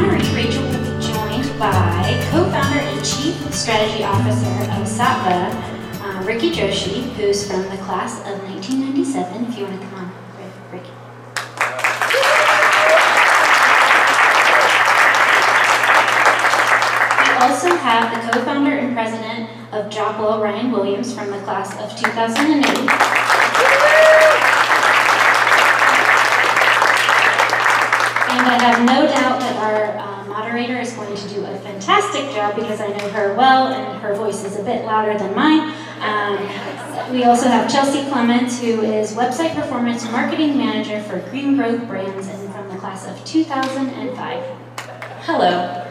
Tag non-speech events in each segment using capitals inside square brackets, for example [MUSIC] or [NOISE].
Marie Rachel will be joined by co-founder and chief strategy officer of Saatva, uh, Ricky Joshi, who's from the class of 1997. If you want to come on, Ricky. We also have the co-founder and president of Jopwell, Ryan Williams, from the class of 2008. And I have no doubt that our uh, moderator is going to do a fantastic job because I know her well and her voice is a bit louder than mine. Um, we also have Chelsea Clements, who is website performance marketing manager for Green Growth Brands and from the class of 2005. Hello.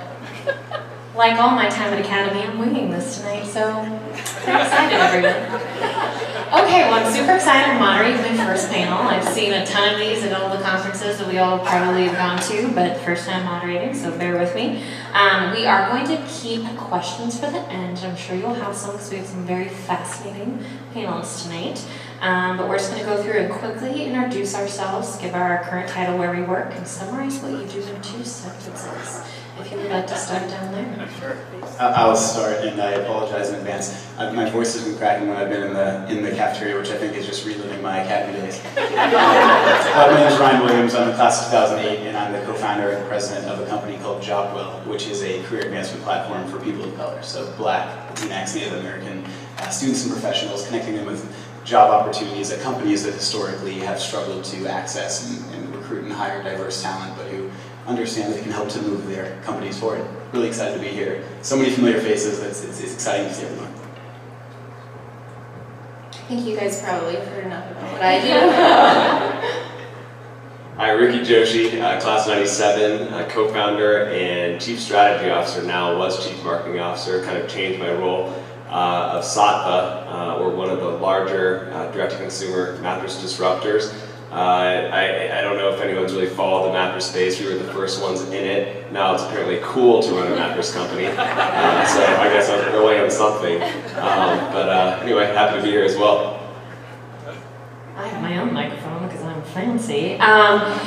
Like all my time at Academy, I'm winging this tonight, so pretty excited, everyone. Okay, well, I'm super excited to moderate my first panel. I've seen a ton of these at all the conferences that we all probably have gone to, but first time moderating, so bear with me. Um, we are going to keep questions for the end. I'm sure you'll have some because we have some very fascinating panelists tonight. Um, but we're just going to go through and quickly introduce ourselves, give our current title, where we work, and summarize what you do in two sentences. If you would like to start down there. Sure. I'll start, and I apologize in advance. Uh, my voice has been cracking when I've been in the in the cafeteria, which I think is just reliving my academy days. [LAUGHS] uh, my name is Ryan Williams. I'm the class of 2008, and I'm the co-founder and president of a company called Jopwell, which is a career advancement platform for people of color, so Black, Latinx, Native American uh, students and professionals, connecting them with job opportunities at companies that historically have struggled to access and, and recruit and hire diverse talent, but who understand that they can help to move their companies forward. Really excited to be here. So many familiar faces, it's, it's, it's exciting to see everyone. I think you guys probably have heard enough about what I do. [LAUGHS] Hi, Ricky Joshi, uh, class 97, uh, co-founder and chief strategy officer, now was chief marketing officer, kind of changed my role uh, of Saatva. Uh, we're one of the larger uh, direct-to-consumer mattress disruptors. Uh, I, I don't know if anyone's really followed the mattress space. We were the first ones in it. Now it's apparently cool to run a mattress company. [LAUGHS] Uh, so I guess I'm early on something. Um, but uh, anyway, happy to be here as well. I have my own microphone because I'm fancy. Um,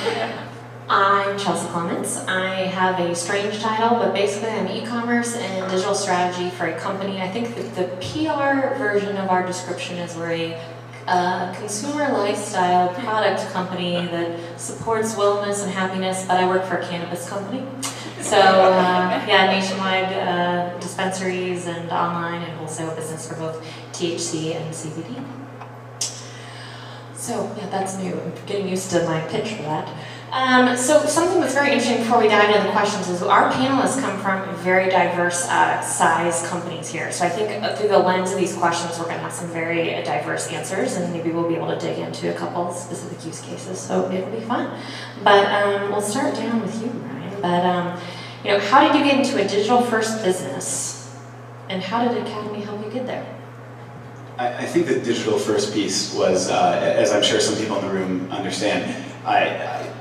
I'm Chelsea Clements. I have a strange title, but basically I'm e-commerce and digital strategy for a company. I think that the PR version of our description is we're a a consumer lifestyle product company that supports wellness and happiness, but I work for a cannabis company. So, uh, yeah, nationwide uh, dispensaries and online and wholesale business for both THC and CBD. So, yeah, that's new. I'm getting used to my pitch for that. Um, so something that's very interesting before we dive into the questions is our panelists come from very diverse uh, size companies here. So I think uh, through the lens of these questions, we're going to have some very uh, diverse answers, and maybe we'll be able to dig into a couple specific use cases. So it'll be fun. But um, we'll start down with you, Ryan. But um, you know, how did you get into a digital-first business, and how did Academy help you get there? I, I think the digital first piece was, uh, as I'm sure some people in the room understand, I, I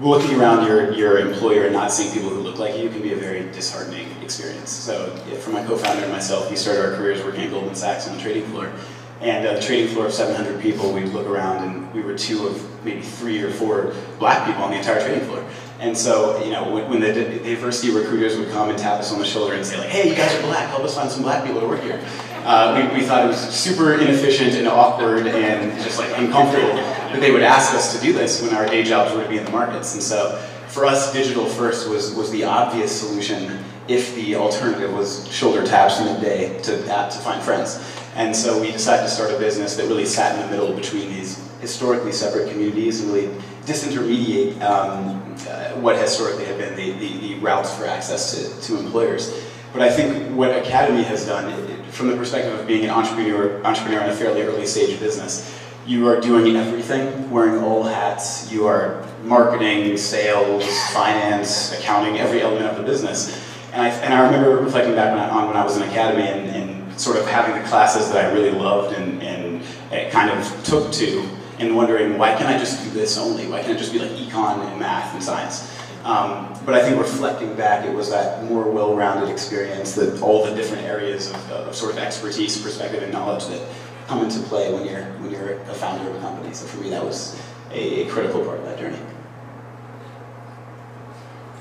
looking around your, your employer and not seeing people who look like you can be a very disheartening experience. So for my co-founder and myself, we started our careers working at Goldman Sachs on the trading floor. And uh, the trading floor of 700 people, we'd look around and we were two of maybe three or four black people on the entire trading floor. And so, you know, when, when the, diversity recruiters would come and tap us on the shoulder and say like, hey, you guys are black, help us find some black people to work here. Uh, we, we thought it was super inefficient and awkward and just like uncomfortable that they would ask us to do this when our day jobs were to be in the markets. And so for us, digital first was, was the obvious solution if the alternative was shoulder taps in the day to, to find friends. And so we decided to start a business that really sat in the middle between these historically separate communities and really disintermediate um, uh, what historically have been the, the, the, routes for access to, to employers. But I think what Academy has done, from the perspective of being an entrepreneur, entrepreneur in a fairly early stage business, you are doing everything, wearing all hats. You are marketing, sales, finance, accounting, every element of the business. And I, and I remember reflecting back on when I was in Academy and, and sort of having the classes that I really loved and, and kind of took to and wondering why can't I just do this only? Why can't it just be like econ and math and science? Um, but I think reflecting back, it was that more well-rounded experience, that all the different areas of, of, sort of expertise, perspective, and knowledge that come into play when you're when you're a founder of a company. So for me, that was a, a critical part of that journey.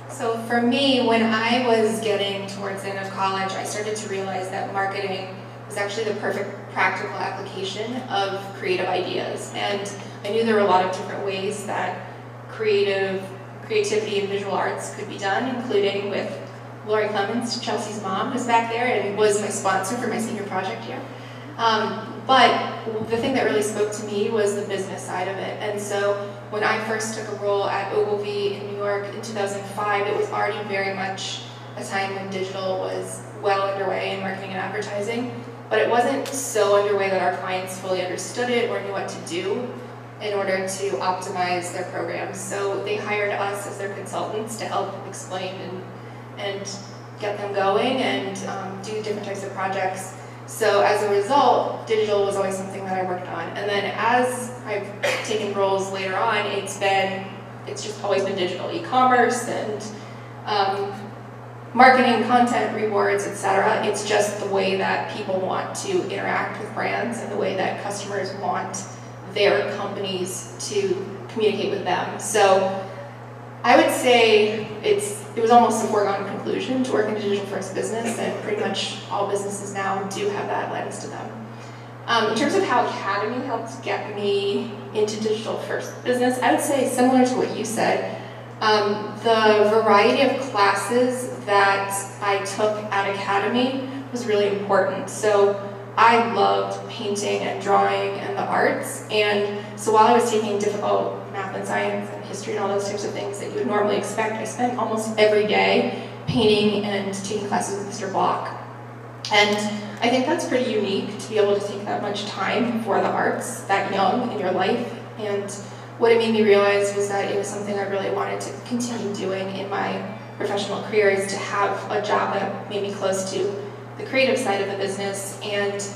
So for me, when I was getting towards the end of college, I started to realize that marketing was actually the perfect practical application of creative ideas. And I knew there were a lot of different ways that creative creativity and visual arts could be done, including with Lori Clements, Chelsea's mom, who's back there and was my sponsor for my senior project here. Um, but the thing that really spoke to me was the business side of it. And so when I first took a role at Ogilvy in New York in 2005, it was already very much a time when digital was well underway in marketing and advertising. But it wasn't so underway that our clients fully understood it or knew what to do in order to optimize their programs. So they hired us as their consultants to help explain and, and get them going and um, do different types of projects. So as a result, digital was always something that I worked on. And then as I've taken roles later on, it's been, it's just always been digital, e-commerce and um, marketing, content, rewards, etc. It's just the way that people want to interact with brands and the way that customers want their companies to communicate with them. So I would say it's it was almost a foregone conclusion to work in a digital first business, and pretty much all businesses now do have that lens to them. Um, in terms of how Academy helped get me into digital first business, I would say similar to what you said. Um, the variety of classes that I took at Academy was really important. So I loved painting and drawing and the arts, and so while I was taking difficult oh, math and science and history and all those types of things that you would normally expect, I spent almost every day painting and taking classes with Mr. Block. And I think that's pretty unique to be able to take that much time for the arts that young in your life. And what it made me realize was that it was something I really wanted to continue doing in my professional career is to have a job that made me close to the creative side of the business and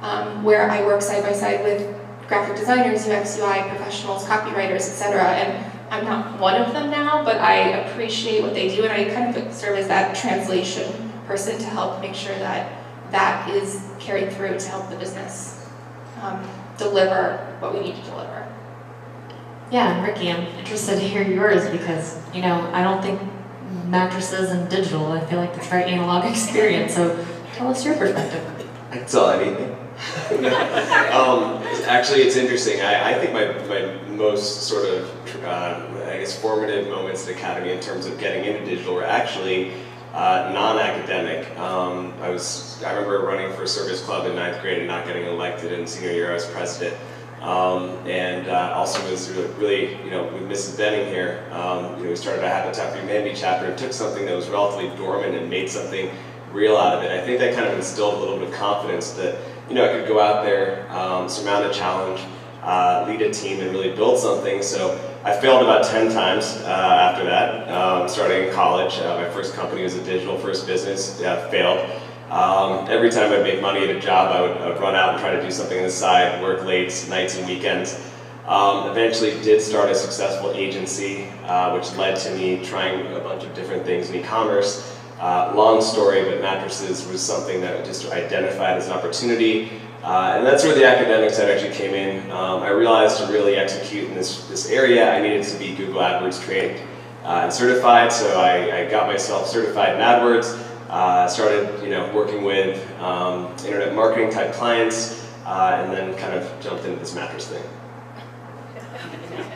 um, where I work side by side with graphic designers, UX, UI professionals, copywriters, etc. And I'm not one of them now, but I appreciate what they do and I kind of serve as that translation person to help make sure that that is carried through to help the business um, deliver what we need to deliver. Yeah, Ricky, I'm interested to hear yours because, you know, I don't think mattresses and digital, I feel like it's a very analog [LAUGHS] experience, so tell us your perspective. I can tell anything. [LAUGHS] um, actually, it's interesting. I, I think my, my most sort of, uh, I guess, formative moments at Academy in terms of getting into digital were actually uh, non-academic. Um, I was, I remember running for a service club in ninth grade and not getting elected in senior year I was president. Um, and uh, also was really, you know, with Mrs. Benning here, um, you know, we started a Habitat for Humanity chapter and took something that was relatively dormant and made something real out of it. I think that kind of instilled a little bit of confidence that, you know, I could go out there, um, surmount a challenge, uh, lead a team, and really build something. So I failed about 10 times uh, after that, um, starting in college. Uh, my first company was a digital first business, yeah, failed. Um, every time I'd make money at a job, I would, I would, run out and try to do something on the side, work late, nights and weekends. Um, eventually did start a successful agency, uh, which led to me trying a bunch of different things in e-commerce. Uh, long story, but mattresses was something that I just identified as an opportunity. Uh, and that's where the academic side actually came in. Um, I realized to really execute in this, this area, I needed to be Google AdWords trained uh, and certified, so I, I, got myself certified in AdWords, uh, started you know, working with um, internet marketing type clients, uh, and then kind of jumped into this mattress thing. [LAUGHS]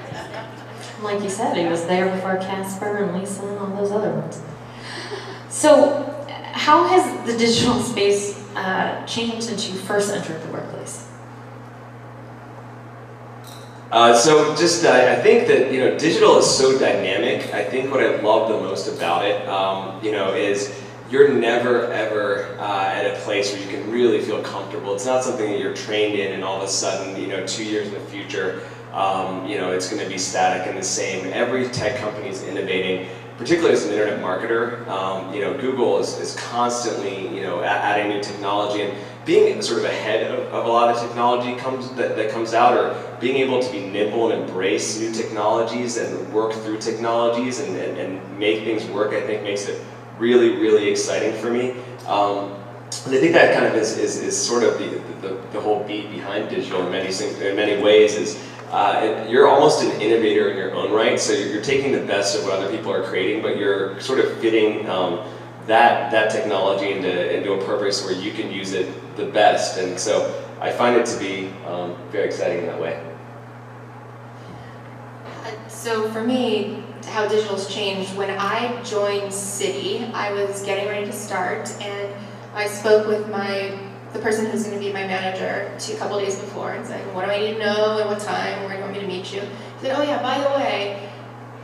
Like you said, he was there before Casper and Leesa and all those other ones. So, how has the digital space uh, changed since you first entered the workplace? Uh, so just, uh, I think that, you know, digital is so dynamic. I think what I love the most about it, um, you know, is you're never ever uh, at a place where you can really feel comfortable. It's not something that you're trained in and all of a sudden, you know, two years in the future, um, you know, it's going to be static and the same. Every tech company is innovating particularly as an internet marketer, um, you know, Google is, is constantly, you know, adding new technology and being sort of ahead of, of a lot of technology comes that, that comes out or being able to be nimble and embrace new technologies and work through technologies and, and, and make things work, I think makes it really, really exciting for me. Um, and I think that kind of is, is, is sort of the, the, the whole beat behind digital in many, in many ways is uh, you're almost an innovator in your own right. So you're, you're, taking the best of what other people are creating, but you're sort of fitting um, that that technology into into a purpose where you can use it the best. And so I find it to be um, very exciting in that way. Uh, so for me, how digital's changed. When I joined Citi, I was getting ready to start, and I spoke with my the person who's going to be my manager two couple days before and saying, what do I need to know and what time, where do you want me to meet you? He said, oh yeah, by the way,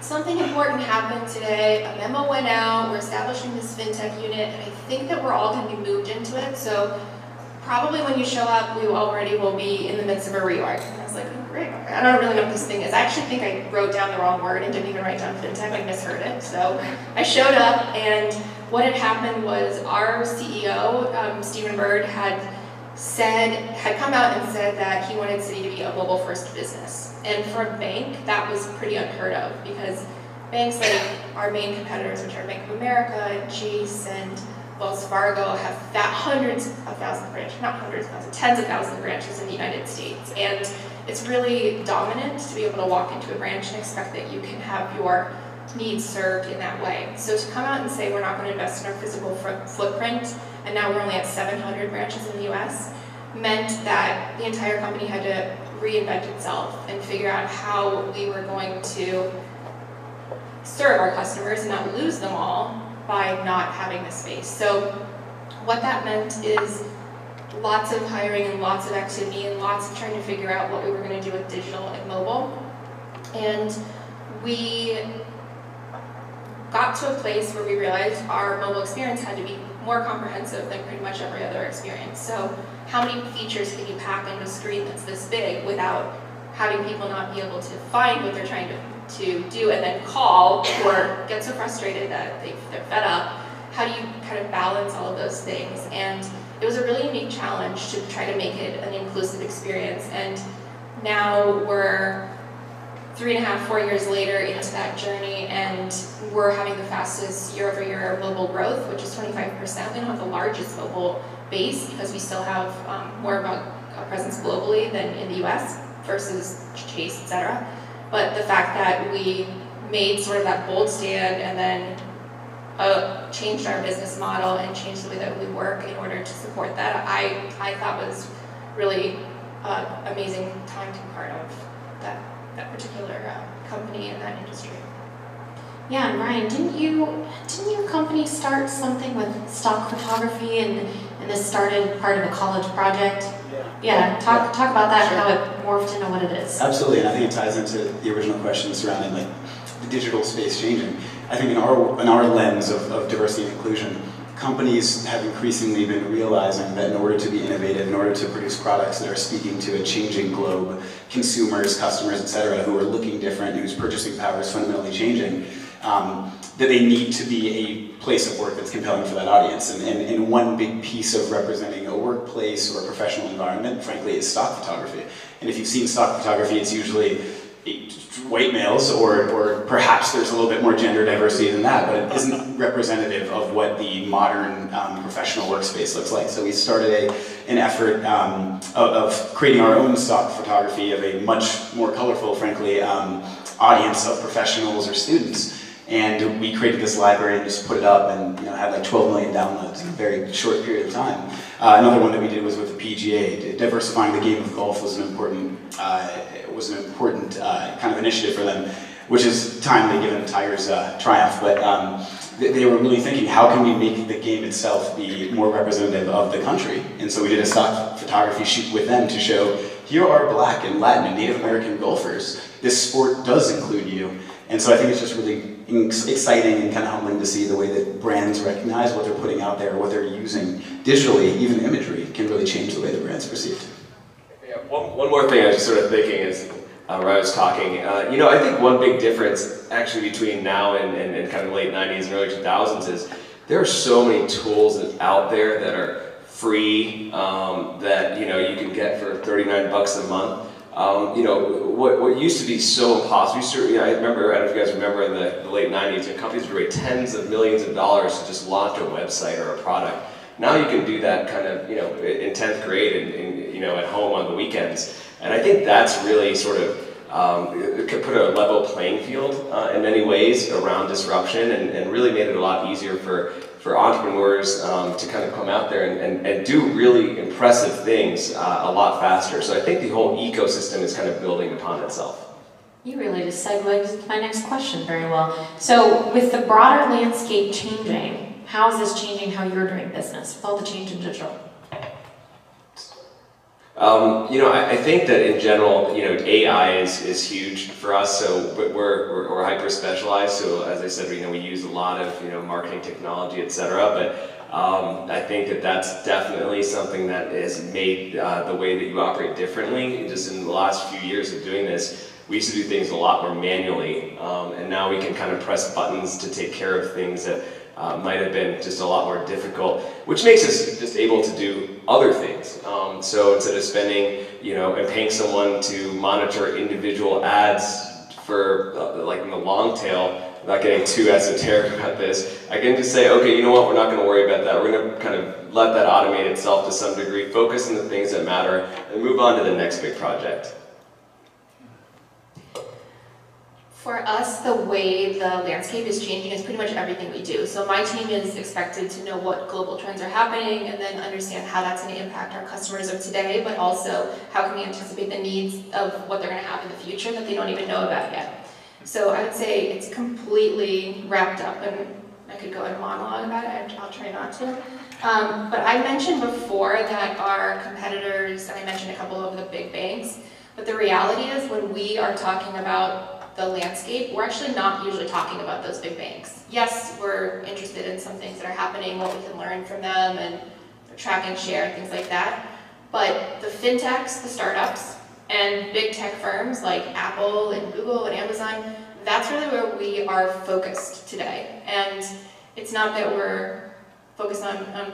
something important happened today, a memo went out, we're establishing this fintech unit, and I think that we're all going to be moved into it, so probably when you show up, we already will be in the midst of a reorg. And I was like, oh, great, I don't really know what this thing is. I actually think I wrote down the wrong word and didn't even write down fintech, I misheard it. So I showed up and what had happened was our CEO, um, Stephen Bird, had said, had come out and said that he wanted Citi to be a mobile first business. And for a bank, that was pretty unheard of because banks like our main competitors, which are Bank of America Chase and Wells Fargo have that hundreds of thousands of branches, not hundreds of thousands, tens of thousands of branches in the United States. And it's really dominant to be able to walk into a branch and expect that you can have your needs served in that way. So to come out and say we're not going to invest in our physical footprint, and now we're only at 700 branches in the US, meant that the entire company had to reinvent itself and figure out how we were going to serve our customers and not lose them all by not having the space. So what that meant is lots of hiring and lots of activity and lots of trying to figure out what we were going to do with digital and mobile. And we got to a place where we realized our mobile experience had to be more comprehensive than pretty much every other experience. So how many features can you pack into a screen that's this big without having people not be able to find what they're trying to, to do and then call or get so frustrated that they, they're fed up? How do you kind of balance all of those things? And it was a really unique challenge to try to make it an inclusive experience. And now we're three and a half, four years later into that journey, and we're having the fastest year over year mobile growth, which is 25%. We don't have the largest mobile base because we still have um, more of a, presence globally than in the US versus Chase, et cetera. But the fact that we made sort of that bold stand and then uh, changed our business model and changed the way that we work in order to support that, I, I thought was really uh, amazing time to be part of that that particular uh, company in that industry. Yeah, and Ryan, didn't you didn't your company start something with stock photography and and this started part of a college project? Yeah. Yeah, talk talk about that, sure. how it morphed into what it is. Absolutely, and I think it ties into the original question surrounding like the digital space changing. I think in our in our lens of, of diversity and inclusion, companies have increasingly been realizing that in order to be innovative, in order to produce products that are speaking to a changing globe, consumers, customers, et cetera, who are looking different, whose purchasing power is fundamentally changing, um, that they need to be a place of work that's compelling for that audience. And, and, and one big piece of representing a workplace or a professional environment, frankly, is stock photography. And if you've seen stock photography, it's usually white males, or, or perhaps there's a little bit more gender diversity than that, but it isn't representative of what the modern um, professional workspace looks like. So we started a, an effort um, of, of, creating our own stock photography of a much more colorful, frankly, um, audience of professionals or students. And we created this library and just put it up and you know, had like 12 million downloads in a very short period of time. Uh, another one that we did was with the PGA. Diversifying the game of golf was an important, uh, was an important uh, kind of initiative for them, which is timely given Tiger's uh, triumph. But um, they, they were really thinking, how can we make the game itself be more representative of the country? And so we did a stock photography shoot with them to show, here are black and Latin and Native American golfers. This sport does include you. And so I think it's just really exciting and kind of humbling to see the way that brands recognize what they're putting out there, what they're using digitally, even imagery, can really change the way the brand's perceived. Yeah, one, one more thing I was just sort of thinking is, uh, where I was talking, uh, you know, I think one big difference actually between now and, and, and kind of late 90s and early 2000s is there are so many tools out there that are free um, that, you know, you can get for 39 bucks a month um, you know, what, what used to be so impossible, you I remember, I don't know if you guys remember in the, the late 90s, when companies would raise tens of millions of dollars to just launch a website or a product. Now you can do that kind of, you know, in 10th grade and, and you know, at home on the weekends. And I think that's really sort of um, it could put a level playing field uh, in many ways around disruption and, and really made it a lot easier for, for entrepreneurs um, to kind of come out there and, and, and do really impressive things uh, a lot faster. So I think the whole ecosystem is kind of building upon itself. You really just segued into my next question very well. So, with the broader landscape changing, how is this changing how you're doing business with all the change in digital? Um, you know, I, I, think that in general, you know, AI is, is huge for us. So we're, we're, we're hyper specialized. So as I said, you know, we use a lot of you know marketing technology, et cetera. But um, I think that that's definitely something that has made uh, the way that you operate differently. Just in the last few years of doing this, we used to do things a lot more manually, um, and now we can kind of press buttons to take care of things that uh, might have been just a lot more difficult, which makes us just able to do other things. Um, so instead of spending, you know, and paying someone to monitor individual ads for uh, like in the long tail, not getting too esoteric [LAUGHS] about this, I can just say, okay, you know what, we're not going to worry about that. We're going to kind of let that automate itself to some degree, focus on the things that matter, and move on to the next big project. For us, the way the landscape is changing is pretty much everything we do. So my team is expected to know what global trends are happening and then understand how that's going to impact our customers of today, but also how can we anticipate the needs of what they're going to have in the future that they don't even know about yet. So I would say it's completely wrapped up, and I could go in a monologue about it, I'll try not to. Um, but I mentioned before that our competitors, and I mentioned a couple of the big banks, but the reality is when we are talking about the landscape, we're actually not usually talking about those big banks. Yes, we're interested in some things that are happening, what we can learn from them, and track and share, things like that. But the fintechs, the startups, and big tech firms like Apple and Google and Amazon, that's really where we are focused today. And it's not that we're focused on, on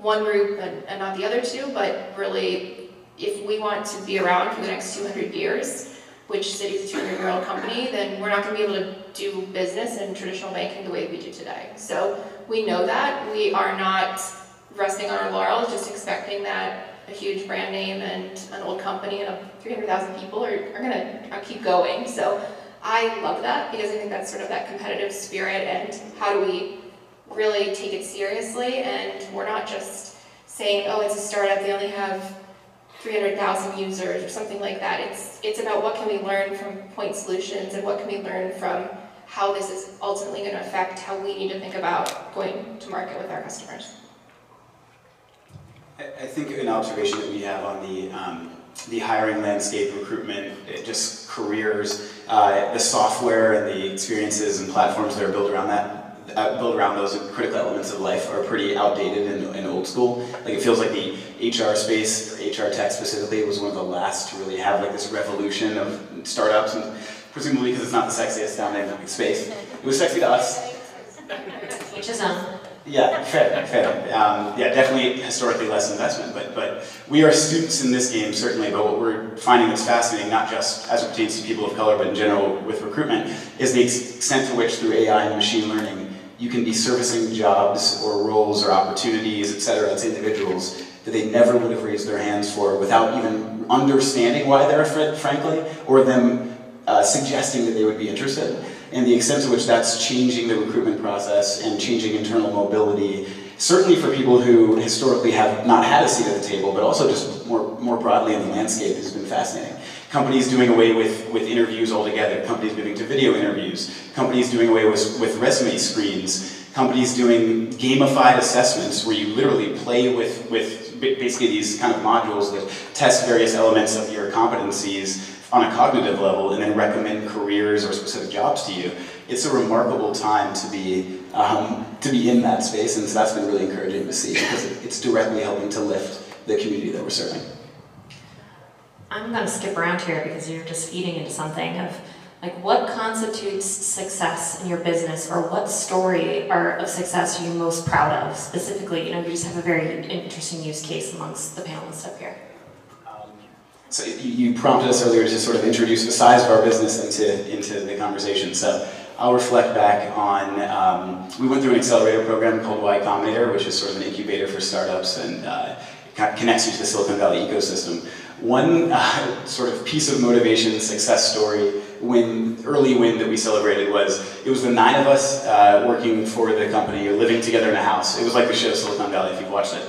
one group and, and not the other two, but really, if we want to be around for the next 200 years, which Citi is a 200-year-old company, then we're not going to be able to do business in traditional banking the way we do today. So we know that. We are not resting on our laurels, just expecting that a huge brand name and an old company and 300,000 people are, are going to uh, keep going. So I love that because I think that's sort of that competitive spirit and how do we really take it seriously and we're not just saying, oh, it's a startup, they only have 300,000 users or something like that. It's, it's about what can we learn from point solutions and what can we learn from how this is ultimately going to affect how we need to think about going to market with our customers. I think an observation that we have on the um, the hiring landscape, recruitment, just careers, uh, the software and the experiences and platforms that are built around that uh, built around those critical elements of life are pretty outdated and, and, old school. Like it feels like the HR space, or HR tech specifically, was one of the last to really have like this revolution of startups, and presumably because it's not the sexiest down in space. It was sexy to us. Each his own. Yeah, fair, fair. Um, yeah, definitely historically less investment, but but we are students in this game certainly. But what we're finding that's fascinating, not just as it pertains to people of color, but in general with recruitment, is the extent to which through AI and machine learning you can be servicing jobs or roles or opportunities, et cetera, to individuals that they never would have raised their hands for without even understanding why they're afraid, frankly, or them uh, suggesting that they would be interested. And the extent to which that's changing the recruitment process and changing internal mobility, certainly for people who historically have not had a seat at the table, but also just more, more broadly in the landscape has been fascinating companies doing away with, with interviews altogether, companies moving to video interviews, companies doing away with, with resume screens, companies doing gamified assessments where you literally play with, with basically these kind of modules that test various elements of your competencies on a cognitive level and then recommend careers or specific jobs to you. It's a remarkable time to be, um, to be in that space and so that's been really encouraging to see because it's directly helping to lift the community that we're serving. I'm going to skip around here because you're just feeding into something of like what constitutes success in your business or what story are, of success are you most proud of? Specifically you know you just have a very interesting use case amongst the panelists up here. Um, so you prompted us earlier to sort of introduce the size of our business into, into the conversation. So I'll reflect back on, um, we went through an accelerator program called Y Combinator, which is sort of an incubator for startups and uh, connects you to the Silicon Valley ecosystem. One uh, sort of piece of motivation, success story, win, early win that we celebrated was it was the nine of us uh, working for the company, living together in a house. It was like the show Silicon Valley, if you've watched it.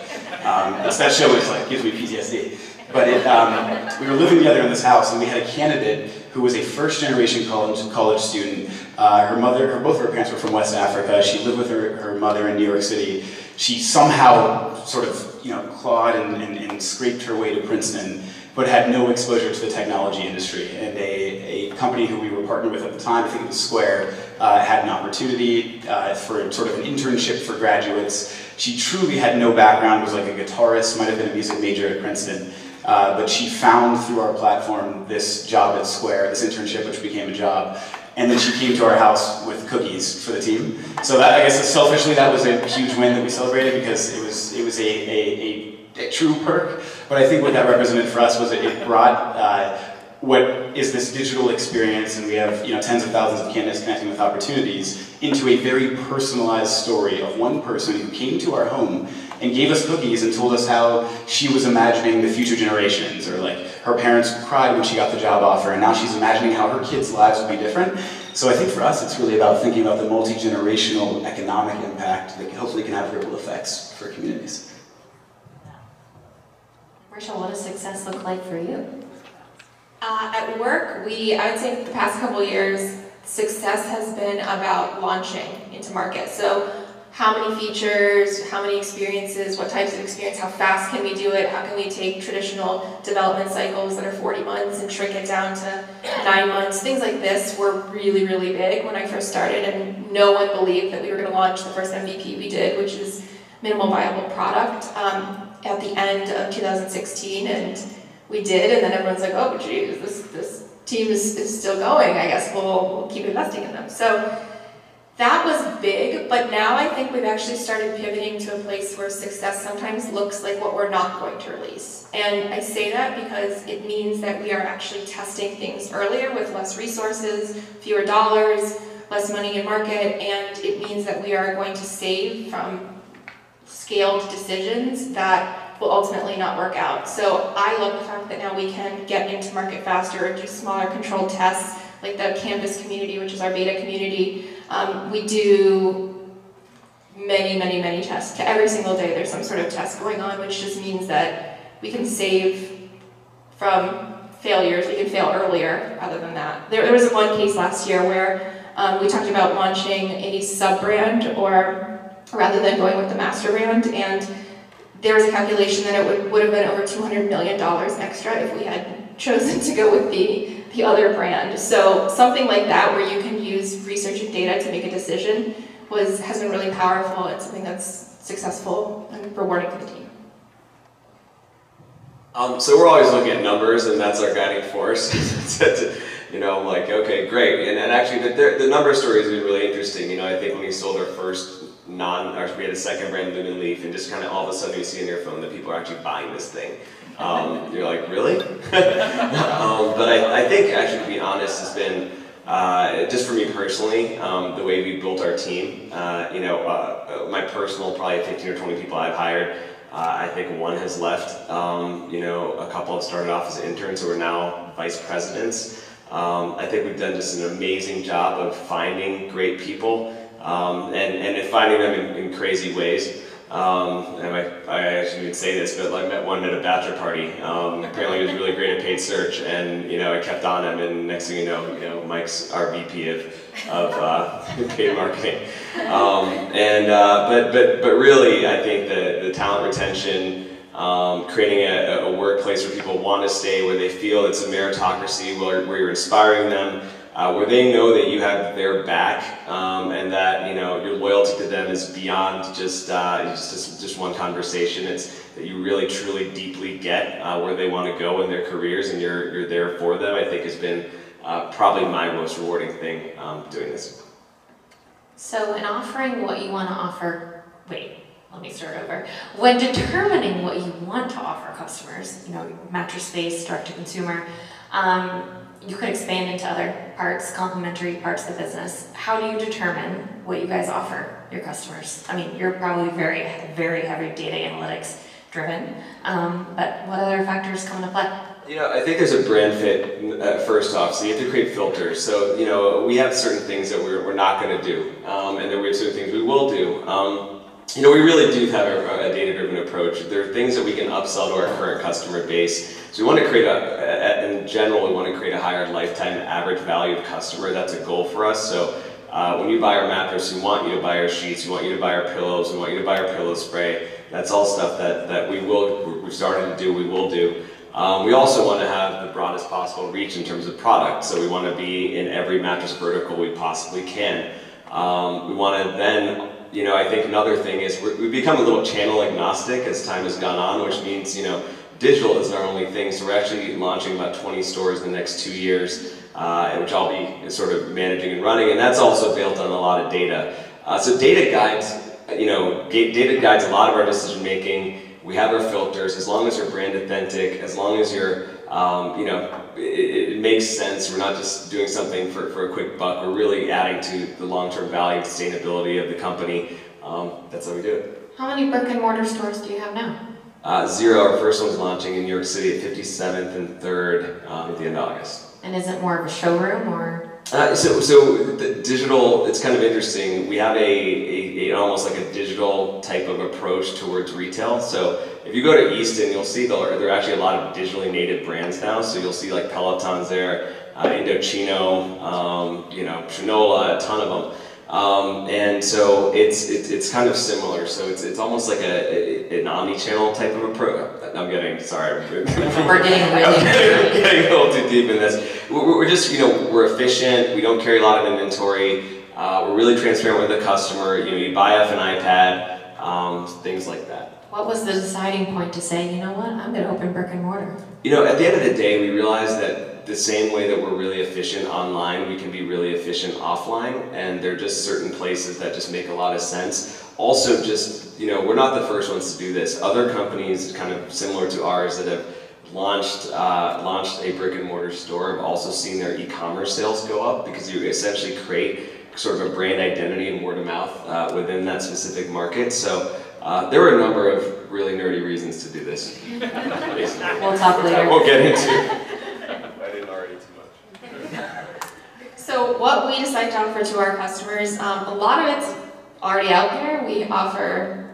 Um, that show is like gives me PTSD. But it, um, we were living together in this house, and we had a candidate who was a first generation college, college student. Uh, her mother, her, both of her parents were from West Africa. She lived with her, her mother in New York City. She somehow sort of you know clawed and, and, and scraped her way to Princeton but had no exposure to the technology industry. And a, a company who we were partnered with at the time, I think it was Square, uh, had an opportunity uh, for sort of an internship for graduates. She truly had no background, was like a guitarist, might have been a music major at Princeton. Uh, but she found through our platform this job at Square, this internship, which became a job. And then she came to our house with cookies for the team. So that, I guess, selfishly, that was a huge win that we celebrated because it was it was a, a, a, a true perk. But I think what that represented for us was it, it brought uh, what is this digital experience, and we have you know tens of thousands of candidates connecting with opportunities, into a very personalized story of one person who came to our home and gave us cookies and told us how she was imagining the future generations, or like her parents cried when she got the job offer, and now she's imagining how her kids' lives would be different. So I think for us, it's really about thinking about the multi-generational economic impact that hopefully can have ripple effects for communities. Rachel, what does success look like for you? Uh, at work, we, I would say the past couple years, success has been about launching into market. So how many features, how many experiences, what types of experience, how fast can we do it, how can we take traditional development cycles that are 40 months and shrink it down to nine months, things like this were really, really big when I first started and no one believed that we were going to launch the first MVP we did, which is minimal viable product. Um, at the end of 2016, and we did, and then everyone's like, oh, geez, this, this team is, is still going. I guess we'll, we'll keep investing in them. So that was big, but now I think we've actually started pivoting to a place where success sometimes looks like what we're not going to release. And I say that because it means that we are actually testing things earlier with less resources, fewer dollars, less money in market, and it means that we are going to save from scaled decisions that will ultimately not work out. So I love the fact that now we can get into market faster, and do smaller controlled tests, like the Canvas community, which is our beta community. Um, we do many, many, many tests. Every single day there's some sort of test going on, which just means that we can save from failures, we can fail earlier rather than that. There, there was one case last year where um, we talked about launching a sub-brand or rather than going with the master brand. And there was a calculation that it would, would have been over $200 million extra if we had chosen to go with the, the other brand. So something like that where you can use research and data to make a decision was, has been really powerful and something that's successful and rewarding for the team. Um, so we're always looking at numbers, and that's our guiding force. [LAUGHS] you know, I'm like, okay, great. And, and actually, the, the number story has been really interesting. You know, I think when we sold our first non, or we had a second brand, Loom & Leaf, and just kind of all of a sudden you see on your phone that people are actually buying this thing. Um, you're like, really? [LAUGHS] um, but I, I think, actually, to be honest, has been uh, just for me personally, um, the way we built our team. Uh, you know, uh, my personal, probably 15 or 20 people I've hired. Uh, I think one has left. Um, you know, a couple have started off as interns who are now vice presidents. Um, I think we've done just an amazing job of finding great people um, and, and finding them in, in crazy ways. Um, and I, I actually would say this, but I met one at a bachelor party. Um, apparently, he was really great at paid search, and you know, I kept on him. And next thing you know, you know, Mike's our VP of of uh, [LAUGHS] paid marketing. Um, and uh, but but but really, I think the the talent retention, um, creating a, a workplace where people want to stay, where they feel it's a meritocracy, where where you're inspiring them uh, where they know that you have their back um, and that you know your loyalty to them is beyond just uh, just just one conversation. It's that you really truly deeply get uh, where they want to go in their careers and you're you're there for them. I think has been uh, probably my most rewarding thing um, doing this. So, in offering what you want to offer, wait. Let me start over. When determining what you want to offer customers, you know, mattress space, direct to consumer, um, you could expand into other parts, complementary parts of the business. How do you determine what you guys offer your customers? I mean, you're probably very, very heavy data analytics driven, um, but what other factors come into play? You know, I think there's a brand fit uh, first off, so you have to create filters. So, you know, we have certain things that we're, we're not going to do, um, and then we have certain things we will do. Um, you know, we really do have a, a data-driven approach. There are things that we can upsell to our current customer base. So we want to create a, in general, we want to create a higher lifetime average value of customer. That's a goal for us. So uh, when you buy our mattress, we want you to buy our sheets, we want you to buy our pillows, we want you to buy our pillow spray. That's all stuff that, that we will, we've started to do, we will do. Um, we also want to have the broadest possible reach in terms of product, so we want to be in every mattress vertical we possibly can. Um, we want to then, you know, I think another thing is we've become a little channel agnostic as time has gone on, which means, you know, digital is our only thing, so we're actually launching about 20 stores in the next two years, uh, which I'll be sort of managing and running, and that's also built on a lot of data. Uh, so data guides, you know, data guides a lot of our decision making, we have our filters, as long as you're brand authentic, as long as you're, um, you know, it, makes sense. We're not just doing something for, for a quick buck. We're really adding to the long-term value and sustainability of the company. Um, that's how we do it. How many brick and mortar stores do you have now? Uh, zero. Our first one's launching in New York City at 57th and 3rd um, at the end of August. And is it more of a showroom or? Uh, so, so the digital, it's kind of interesting. We have a, a, a, almost like a digital type of approach towards retail. So if you go to Easton, you'll see there are actually a lot of digitally native brands now. So you'll see like Peloton's there, uh, Indochino, um, you know, Shinola, a ton of them. Um, and so it's, it, it's kind of similar. So it's, it's almost like a, a an omni-channel type of approach. I'm getting, sorry. [LAUGHS] We're getting [LAUGHS] way I'm getting a little too deep in this. We're, we're, just, you know, we're efficient. We don't carry a lot of inventory. Uh, we're really transparent with the customer. You know, you buy off an iPad, um, things like that. What was the deciding point to say, you know what, I'm going to open brick and mortar? You know, at the end of the day, we realized that the same way that we're really efficient online, we can be really efficient offline, and there are just certain places that just make a lot of sense. Also, just, you know, we're not the first ones to do this. Other companies kind of similar to ours that have launched, uh, launched a brick and mortar store have also seen their e-commerce sales go up because you essentially create sort of a brand identity and word of mouth uh, within that specific market. So uh, there were a number of really nerdy reasons to do this. [LAUGHS] we'll talk later. We'll get into So what we decide to offer to our customers, um, a lot of it's already out there. We offer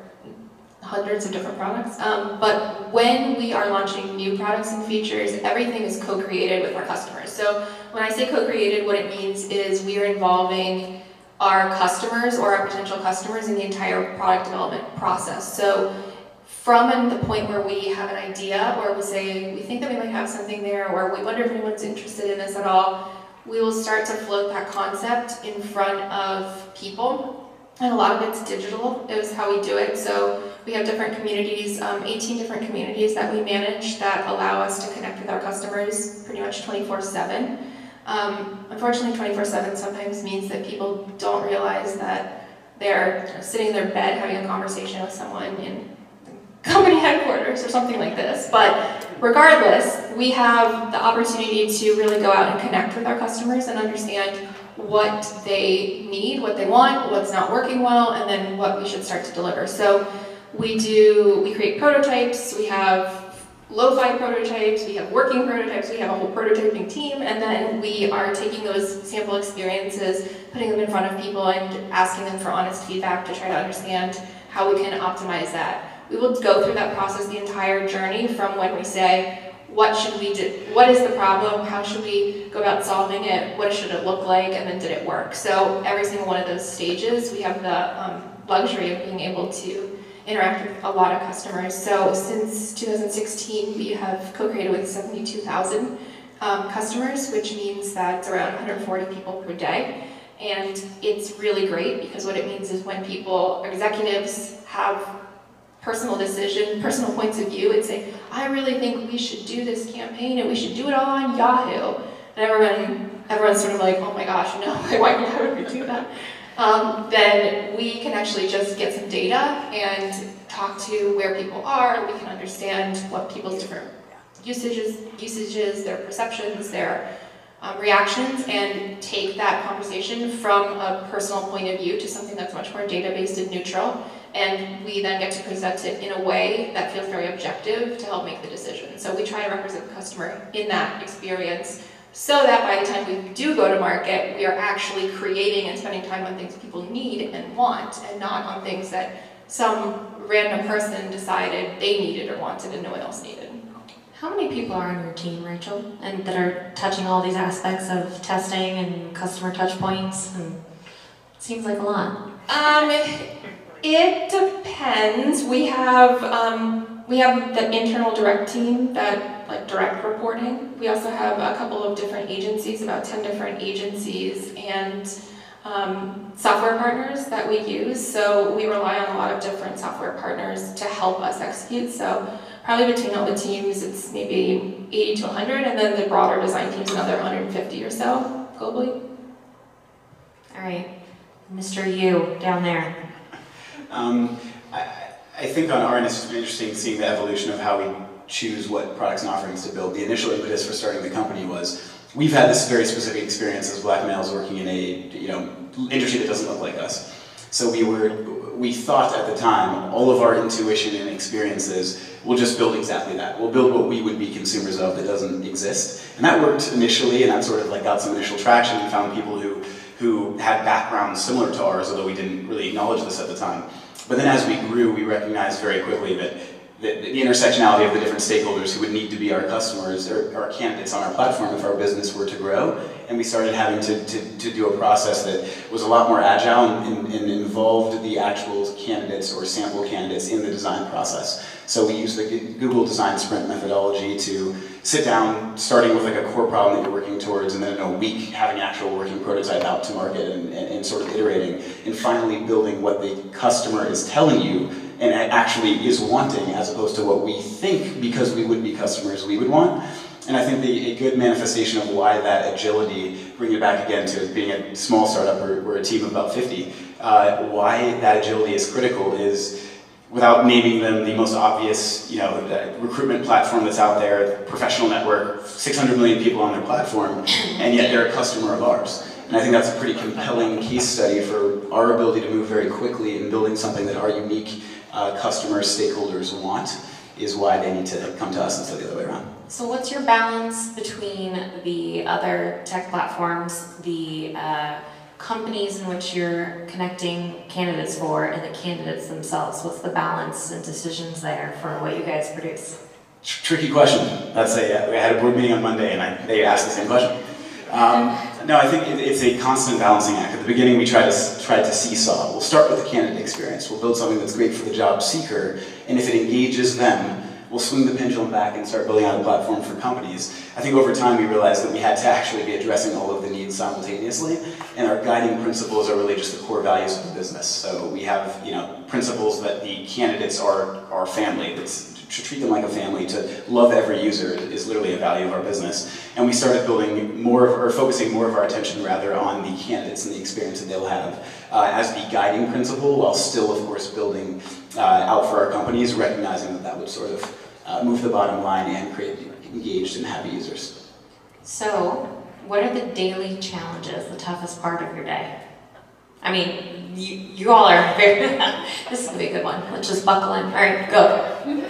hundreds of different products, um, but when we are launching new products and features, everything is co-created with our customers. So when I say co-created, what it means is we are involving our customers or our potential customers in the entire product development process. So from the point where we have an idea or we say we think that we might have something there or we wonder if anyone's interested in this at all, we will start to float that concept in front of people. And a lot of it's digital, it was how we do it. So we have different communities, um, 18 different communities that we manage that allow us to connect with our customers pretty much 24-7. Um, unfortunately, 24-7 sometimes means that people don't realize that they're sitting in their bed having a conversation with someone company headquarters or something like this. But regardless, we have the opportunity to really go out and connect with our customers and understand what they need, what they want, what's not working well, and then what we should start to deliver. So we do, we create prototypes, we have lo-fi prototypes, we have working prototypes, we have a whole prototyping team, and then we are taking those sample experiences, putting them in front of people and asking them for honest feedback to try to understand how we can optimize that we will go through that process the entire journey from when we say, what should we do, what is the problem, how should we go about solving it, what should it look like, and then did it work. So every single one of those stages, we have the um, luxury of being able to interact with a lot of customers. So since 2016, we have co-created with 72,000 um, customers, which means that's around 140 people per day. And it's really great because what it means is when people, executives, have personal decision, personal points of view, and say, I really think we should do this campaign and we should do it all on Yahoo. And everyone, everyone's sort of like, oh my gosh, no, [LAUGHS] why, would we do that? Um, then we can actually just get some data and talk to where people are. We can understand what people's different usages, usages, their perceptions, their um, reactions and take that conversation from a personal point of view to something that's much more data-based and neutral. And we then get to present it in a way that feels very objective to help make the decision. So we try to represent the customer in that experience so that by the time we do go to market, we are actually creating and spending time on things people need and want and not on things that some random person decided they needed or wanted and no one else needed. How many people are on your team, Rachel, and that are touching all these aspects of testing and customer touch points? And it seems like a lot. Um, it depends. We have um, we have the internal direct team that like direct reporting. We also have a couple of different agencies, about ten different agencies, and um, software partners that we use. So we rely on a lot of different software partners to help us execute. So probably between all the teams, it's maybe 80 to 100, and then the broader design team's another 150 or so globally. All right, Mr. You down there. Um, I, I think on our end, it's interesting seeing the evolution of how we choose what products and offerings to build. The initial impetus for starting the company was we've had this very specific experience as black males working in a you know industry that doesn't look like us. So we were we thought at the time all of our intuition and experiences we'll just build exactly that. We'll build what we would be consumers of that doesn't exist. And that worked initially and that sort of like got some initial traction. We found people who who had backgrounds similar to ours, although we didn't really acknowledge this at the time. But then as we grew, we recognized very quickly that the, the, intersectionality of the different stakeholders who would need to be our customers or our candidates on our platform if our business were to grow. And we started having to, to, to do a process that was a lot more agile and, and, and, involved the actual candidates or sample candidates in the design process. So we used the Google Design Sprint methodology to sit down, starting with like a core problem that you're working towards, and then in a week having actual working prototype out to market and, and, and sort of iterating, and finally building what the customer is telling you and actually is wanting as opposed to what we think because we would be customers we would want. And I think the, a good manifestation of why that agility, bring it back again to being a small startup or, or a team of about 50, uh, why that agility is critical is without naming them the most obvious, you know, recruitment platform that's out there, professional network, 600 million people on their platform, and yet they're a customer of ours. And I think that's a pretty compelling case study for our ability to move very quickly in building something that our unique uh, customers, stakeholders want, is why they need to come to us instead of the other way around. So what's your balance between the other tech platforms, the uh, companies in which you're connecting candidates for, and the candidates themselves? What's the balance and decisions there for what you guys produce? Tricky question. That's a, we had a board meeting on Monday and I, they asked the same question. Um, no, I think it, it's a constant balancing act. At the beginning, we try to try to seesaw. We'll start with the candidate experience. We'll build something that's great for the job seeker, and if it engages them, we'll swing the pendulum back and start building out a platform for companies. I think over time we realized that we had to actually be addressing all of the needs simultaneously, and our guiding principles are really just the core values of the business. So we have, you know, principles that the candidates are our family. That's to treat them like a family, to love every user is literally a value of our business. And we started building more, or focusing more of our attention rather on the candidates and the experience that they'll have uh, as the guiding principle, while still, of course, building uh, out for our companies, recognizing that that would sort of uh, move the bottom line and create engaged and happy users. So, what are the daily challenges, the toughest part of your day? I mean, you, you all are very, [LAUGHS] this is gonna be a good one. Let's just buckle in. All right, go.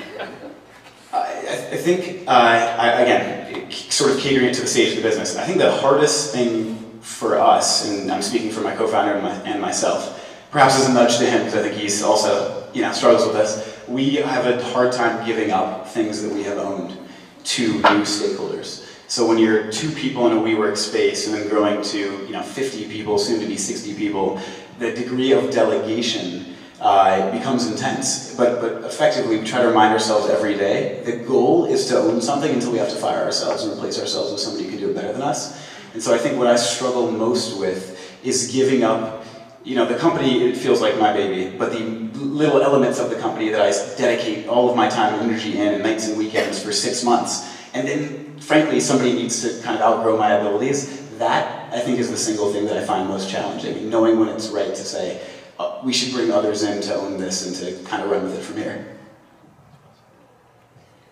I, I think, uh, I, again, sort of catering it to the stage of the business, I think the hardest thing for us, and I'm speaking for my co-founder and, my, and myself, perhaps as a nudge to him, because I think he's also, you know, struggles with this, we have a hard time giving up things that we have owned to new stakeholders. So when you're two people in a WeWork space and then growing to you know 50 people, soon to be 60 people, the degree of delegation uh, becomes intense. But, but effectively, we try to remind ourselves every day, the goal is to own something until we have to fire ourselves and replace ourselves with somebody who can do it better than us. And so I think what I struggle most with is giving up, you know, the company, it feels like my baby, but the little elements of the company that I dedicate all of my time and energy in, nights and weekends for six months. And then, frankly, somebody needs to kind of outgrow my abilities. That, I think, is the single thing that I find most challenging, knowing when it's right to say, uh, we should bring others in to own this and to kind of run with it from here.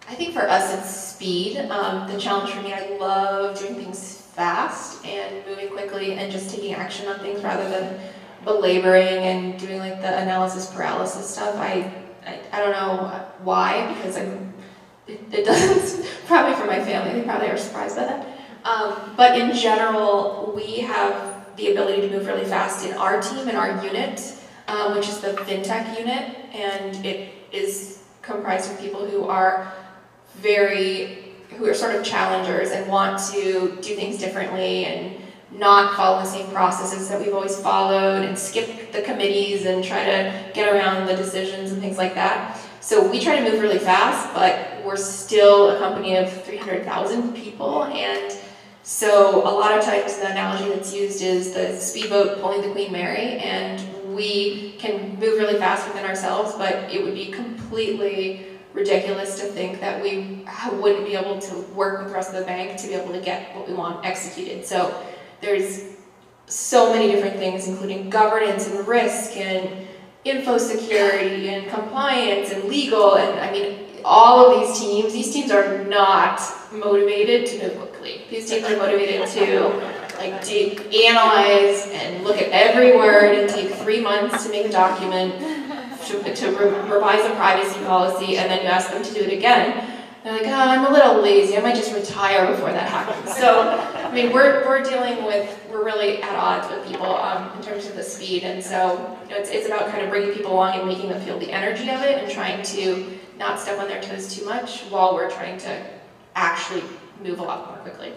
I think for us it's speed. Um, the challenge for me, I love doing things fast and moving quickly and just taking action on things rather than belaboring and doing like the analysis paralysis stuff. I, I, I don't know why, because I'm, it, it doesn't, [LAUGHS] probably for my family, they probably are surprised by that. Um, but in general, we have the ability to move really fast in our team and our unit, um, which is the FinTech unit, and it is comprised of people who are very, who are sort of challengers and want to do things differently and not follow the same processes that we've always followed and skip the committees and try to get around the decisions and things like that. So we try to move really fast, but we're still a company of 300,000 people and so a lot of times the analogy that's used is the speedboat pulling the Queen Mary and we can move really fast within ourselves, but it would be completely ridiculous to think that we wouldn't be able to work with the rest of the bank to be able to get what we want executed. So there's so many different things, including governance and risk and info security and compliance and legal. And I mean, all of these teams, these teams are not motivated to move quickly. These teams are motivated to like to analyze and look at every word and take three months to make a document, to, to re revise a privacy policy, and then you ask them to do it again. They're like, oh, I'm a little lazy. I might just retire before that happens. So, I mean, we're, we're dealing with, we're really at odds with people um, in terms of the speed. And so, you know, it's, it's about kind of bringing people along and making them feel the energy of it and trying to not step on their toes too much while we're trying to actually move a lot more quickly.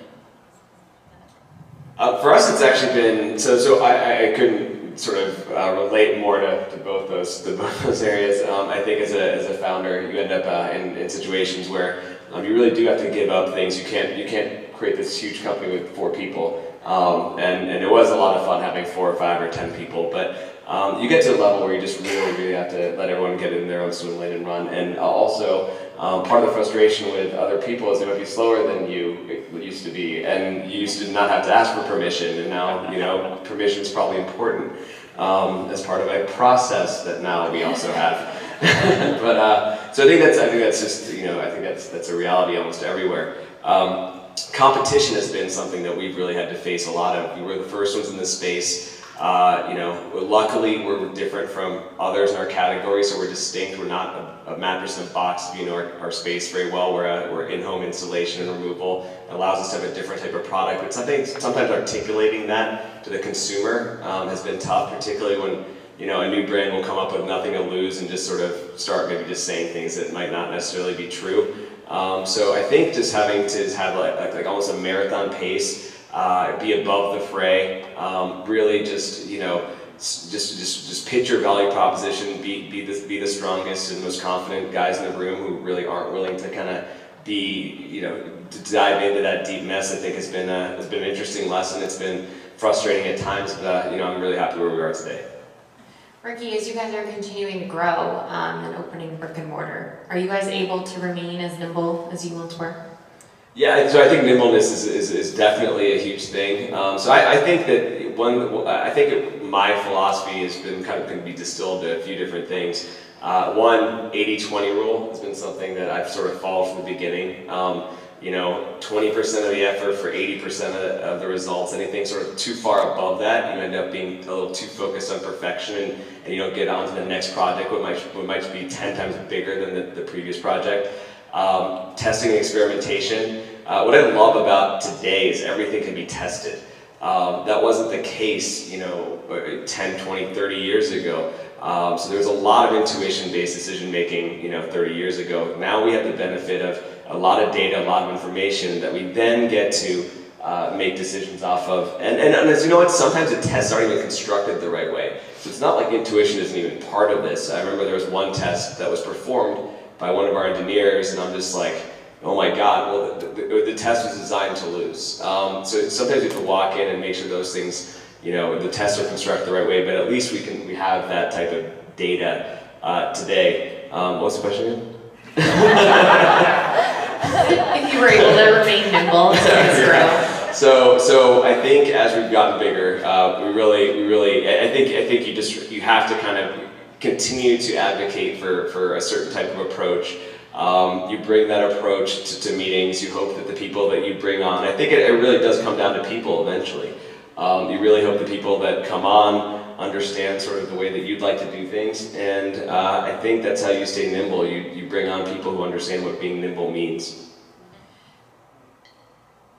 Uh, for us, it's actually been so. So I, I couldn't sort of uh, relate more to, to both those to both [LAUGHS] those areas. Um, I think as a, as a founder, you end up uh, in, in situations where um, you really do have to give up things. You can't you can't create this huge company with four people. Um, and, and it was a lot of fun having four or five or ten people, but um, you get to a level where you just really, really have to let everyone get in their own swim lane and run. And also, um, part of the frustration with other people is they might be slower than you used to be, and you used to not have to ask for permission, and now you know permission is probably important um, as part of a process that now we also have. [LAUGHS] but uh, so I think that's I think that's just you know I think that's that's a reality almost everywhere. Um, competition has been something that we've really had to face a lot of. We were the first ones in this space. Uh, you know, luckily we're different from others in our category, so we're distinct. We're not a, a mattress in a box. You know our, our space very well. We're, a, we're in-home installation and removal. It allows us to have a different type of product. But something, sometimes articulating that to the consumer um, has been tough, particularly when you know a new brand will come up with nothing to lose and just sort of start maybe just saying things that might not necessarily be true. Um, so I think just having to have like, like, like almost a marathon pace uh, be above the fray. Um, really, just you know, just just just pitch your value proposition. Be be the be the strongest and most confident guys in the room who really aren't willing to kind of be you know to dive into that deep mess. I think has been a has been an interesting lesson. It's been frustrating at times, but uh, you know I'm really happy where we are today. Ricky, as you guys are continuing to grow um, and opening brick and mortar, are you guys able to remain as nimble as you once were? Yeah, so I think nimbleness is, is, is definitely a huge thing. Um, so I, I, think that one, I think it, my philosophy has been kind of to be distilled to a few different things. Uh, one, 80-20 rule has been something that I've sort of followed from the beginning. Um, you know, 20% of the effort for 80% of, of, the results. Anything sort of too far above that, you end up being a little too focused on perfection and, and you don't get on to the next project, what might, what might be 10 times bigger than the, the previous project. Um, testing and experimentation. Uh, what I love about today is everything can be tested. Um, that wasn't the case, you know, 10, 20, 30 years ago. Um, so there was a lot of intuition-based decision making, you know, 30 years ago. Now we have the benefit of a lot of data, a lot of information that we then get to uh, make decisions off of. And, and, and as you know sometimes the tests aren't even constructed the right way. So it's not like intuition isn't even part of this. I remember there was one test that was performed by one of our engineers, and I'm just like, oh my God, well, the, the, the test was designed to lose. Um, so sometimes you have to walk in and make sure those things, you know, the tests are constructed the right way, but at least we can, we have that type of data uh, today. Um, what's the question if you were able to remain nimble grow. So, so I think as we've gotten bigger, uh, we really, we really, I think, I think you just, you have to kind of continue to advocate for, for a certain type of approach Um, you bring that approach to, to, meetings. You hope that the people that you bring on, I think it, it really does come down to people eventually. Um, you really hope the people that come on understand sort of the way that you'd like to do things, and uh, I think that's how you stay nimble. You, you bring on people who understand what being nimble means.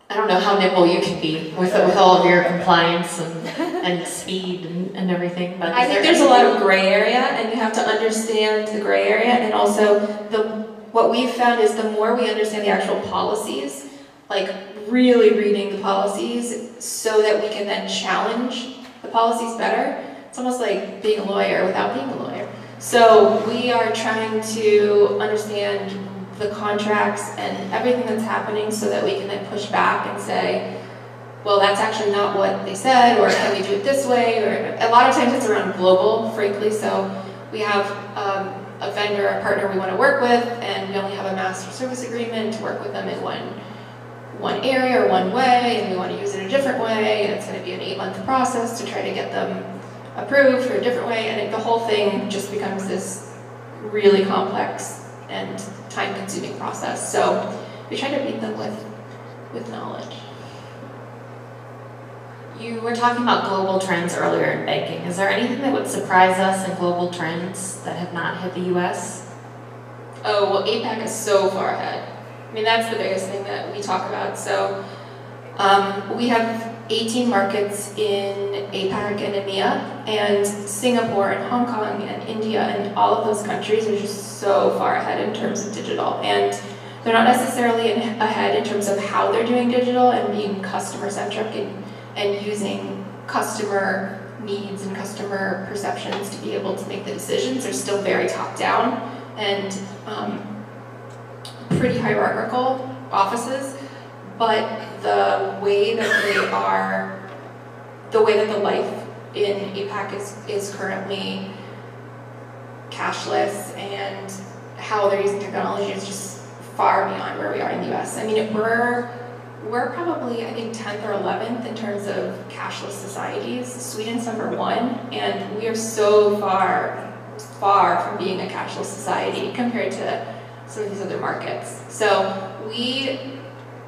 I don't know how nimble you can be with, with all of your compliance and, and speed and, and everything, but I think there's a lot of gray area, and you have to understand the gray area, and also the what we've found is the more we understand the actual policies, like really reading the policies, so that we can then challenge the policies better. It's almost like being a lawyer without being a lawyer. So we are trying to understand the contracts and everything that's happening so that we can then push back and say, well, that's actually not what they said, or can we do it this way? Or a lot of times it's around global, frankly. So we have um, a vendor, a partner we want to work with, and we only have a master service agreement to work with them in one one area or one way, and we want to use it a different way, and it's going to be an eight-month process to try to get them approved for a different way, and it, the whole thing just becomes this really complex and time-consuming process. So we try to beat them with, with knowledge. You were talking about global trends earlier in banking. Is there anything that would surprise us in global trends that have not hit the US? Oh, well, APAC is so far ahead. I mean, that's the biggest thing that we talk about. So um, we have 18 markets in APAC and EMEA, and Singapore and Hong Kong and India and all of those countries are just so far ahead in terms of digital. And they're not necessarily ahead in terms of how they're doing digital and being customer centric and, and using customer needs and customer perceptions to be able to make the decisions. They're still very top down and um, pretty hierarchical offices but the way that they are, the way that the life in APAC is, is currently cashless and how they're using technology is just far beyond where we are in the US. I mean, if we're, we're probably, I think, 10th or 11th in terms of cashless societies. Sweden's number one, and we are so far, far from being a cashless society compared to some of these other markets. So we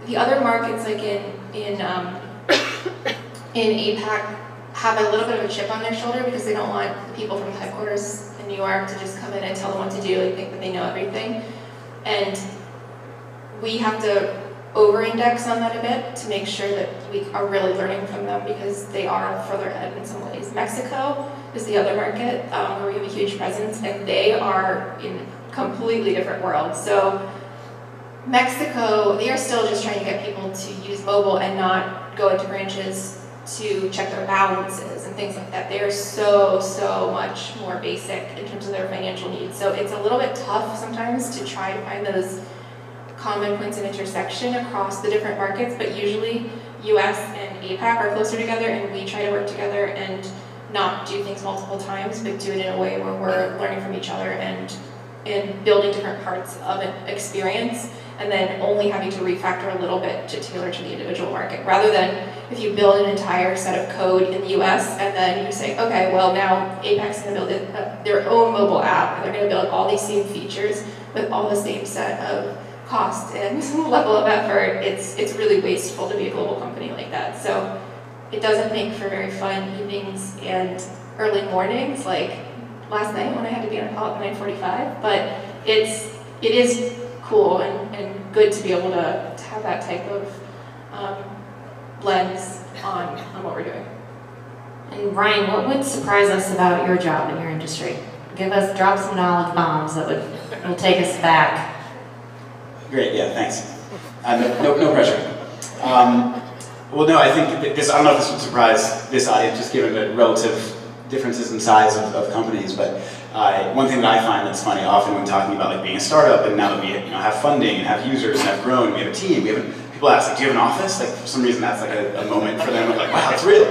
the other markets, like in in um, [COUGHS] in APAC, have a little bit of a chip on their shoulder because they don't want the people from the headquarters in New York to just come in and tell them what to do and think that they know everything. And we have to over-index on that a bit to make sure that we are really learning from them because they are further ahead in some ways. Mexico is the other market um, where we have a huge presence, and they are in a completely different worlds. So Mexico, they are still just trying to get people to use mobile and not go into branches to check their balances and things like that. They are so, so much more basic in terms of their financial needs. So it's a little bit tough sometimes to try to find those common points of intersection across the different markets, but usually US and APAC are closer together and we try to work together and not do things multiple times, but do it in a way where we're learning from each other and, and building different parts of an experience and then only having to refactor a little bit to tailor to the individual market, rather than if you build an entire set of code in the US and then you say, okay, well now APAC's going to build their own mobile app, and they're going to build all these same features with all the same set of cost and [LAUGHS] level of effort, it's, it's really wasteful to be a global company like that. So it doesn't make for very fun evenings and early mornings, like last night when I had to be on a call at 9.45, but it's, it is cool and, and good to be able to, to have that type of um, lens on, on what we're doing. And Ryan, what would surprise us about your job in your industry? Give us, drop some knowledge bombs that would will take us back. Great, yeah, thanks. Uh, no, no, pressure. Um, well, no, I think this, I don't know if this would surprise this audience, just given the relative differences in size of, of companies, but uh, one thing that I find that's funny often when talking about like being a startup and now that we you know, have funding and have users and have grown, we have a team, we have people ask like, do you have an office? Like for some reason that's like a, a moment for them, like wow, it's real.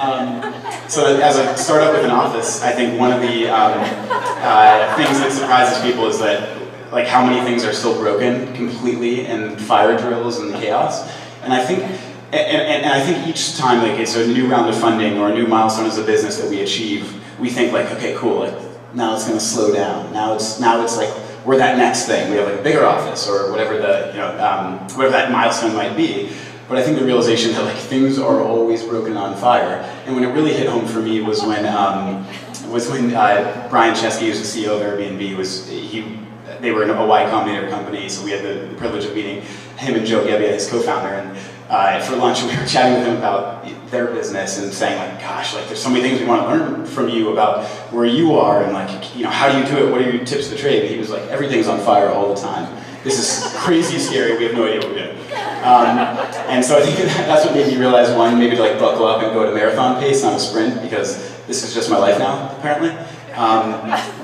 Um, so as a startup with an office, I think one of the um, uh, things that surprises people is that like how many things are still broken completely and fire drills and chaos. And I think and, and, and, I think each time like it's a new round of funding or a new milestone as a business that we achieve, we think like, okay, cool, like now it's going to slow down. Now it's now it's like we're that next thing. We have like a bigger office or whatever the, you know, um, whatever that milestone might be. But I think the realization that like things are always broken on fire. And when it really hit home for me was when um, was when uh, Brian Chesky, who's the CEO of Airbnb, was he they were in a Y Combinator company, so we had the, the privilege of meeting him and Joe Gebbia, his co-founder, and uh, for lunch [LAUGHS] we were chatting with him about their business and saying like, gosh, like there's so many things we want to learn from you about where you are and like, you know, how do you do it? What are your tips of the trade? And he was like, everything's on fire all the time. This is crazy scary. We have no idea what we're doing. Um, and so I think [LAUGHS] that's what made me realize one, maybe to like buckle up and go a marathon pace, not a sprint, because this is just my life now, apparently. Um,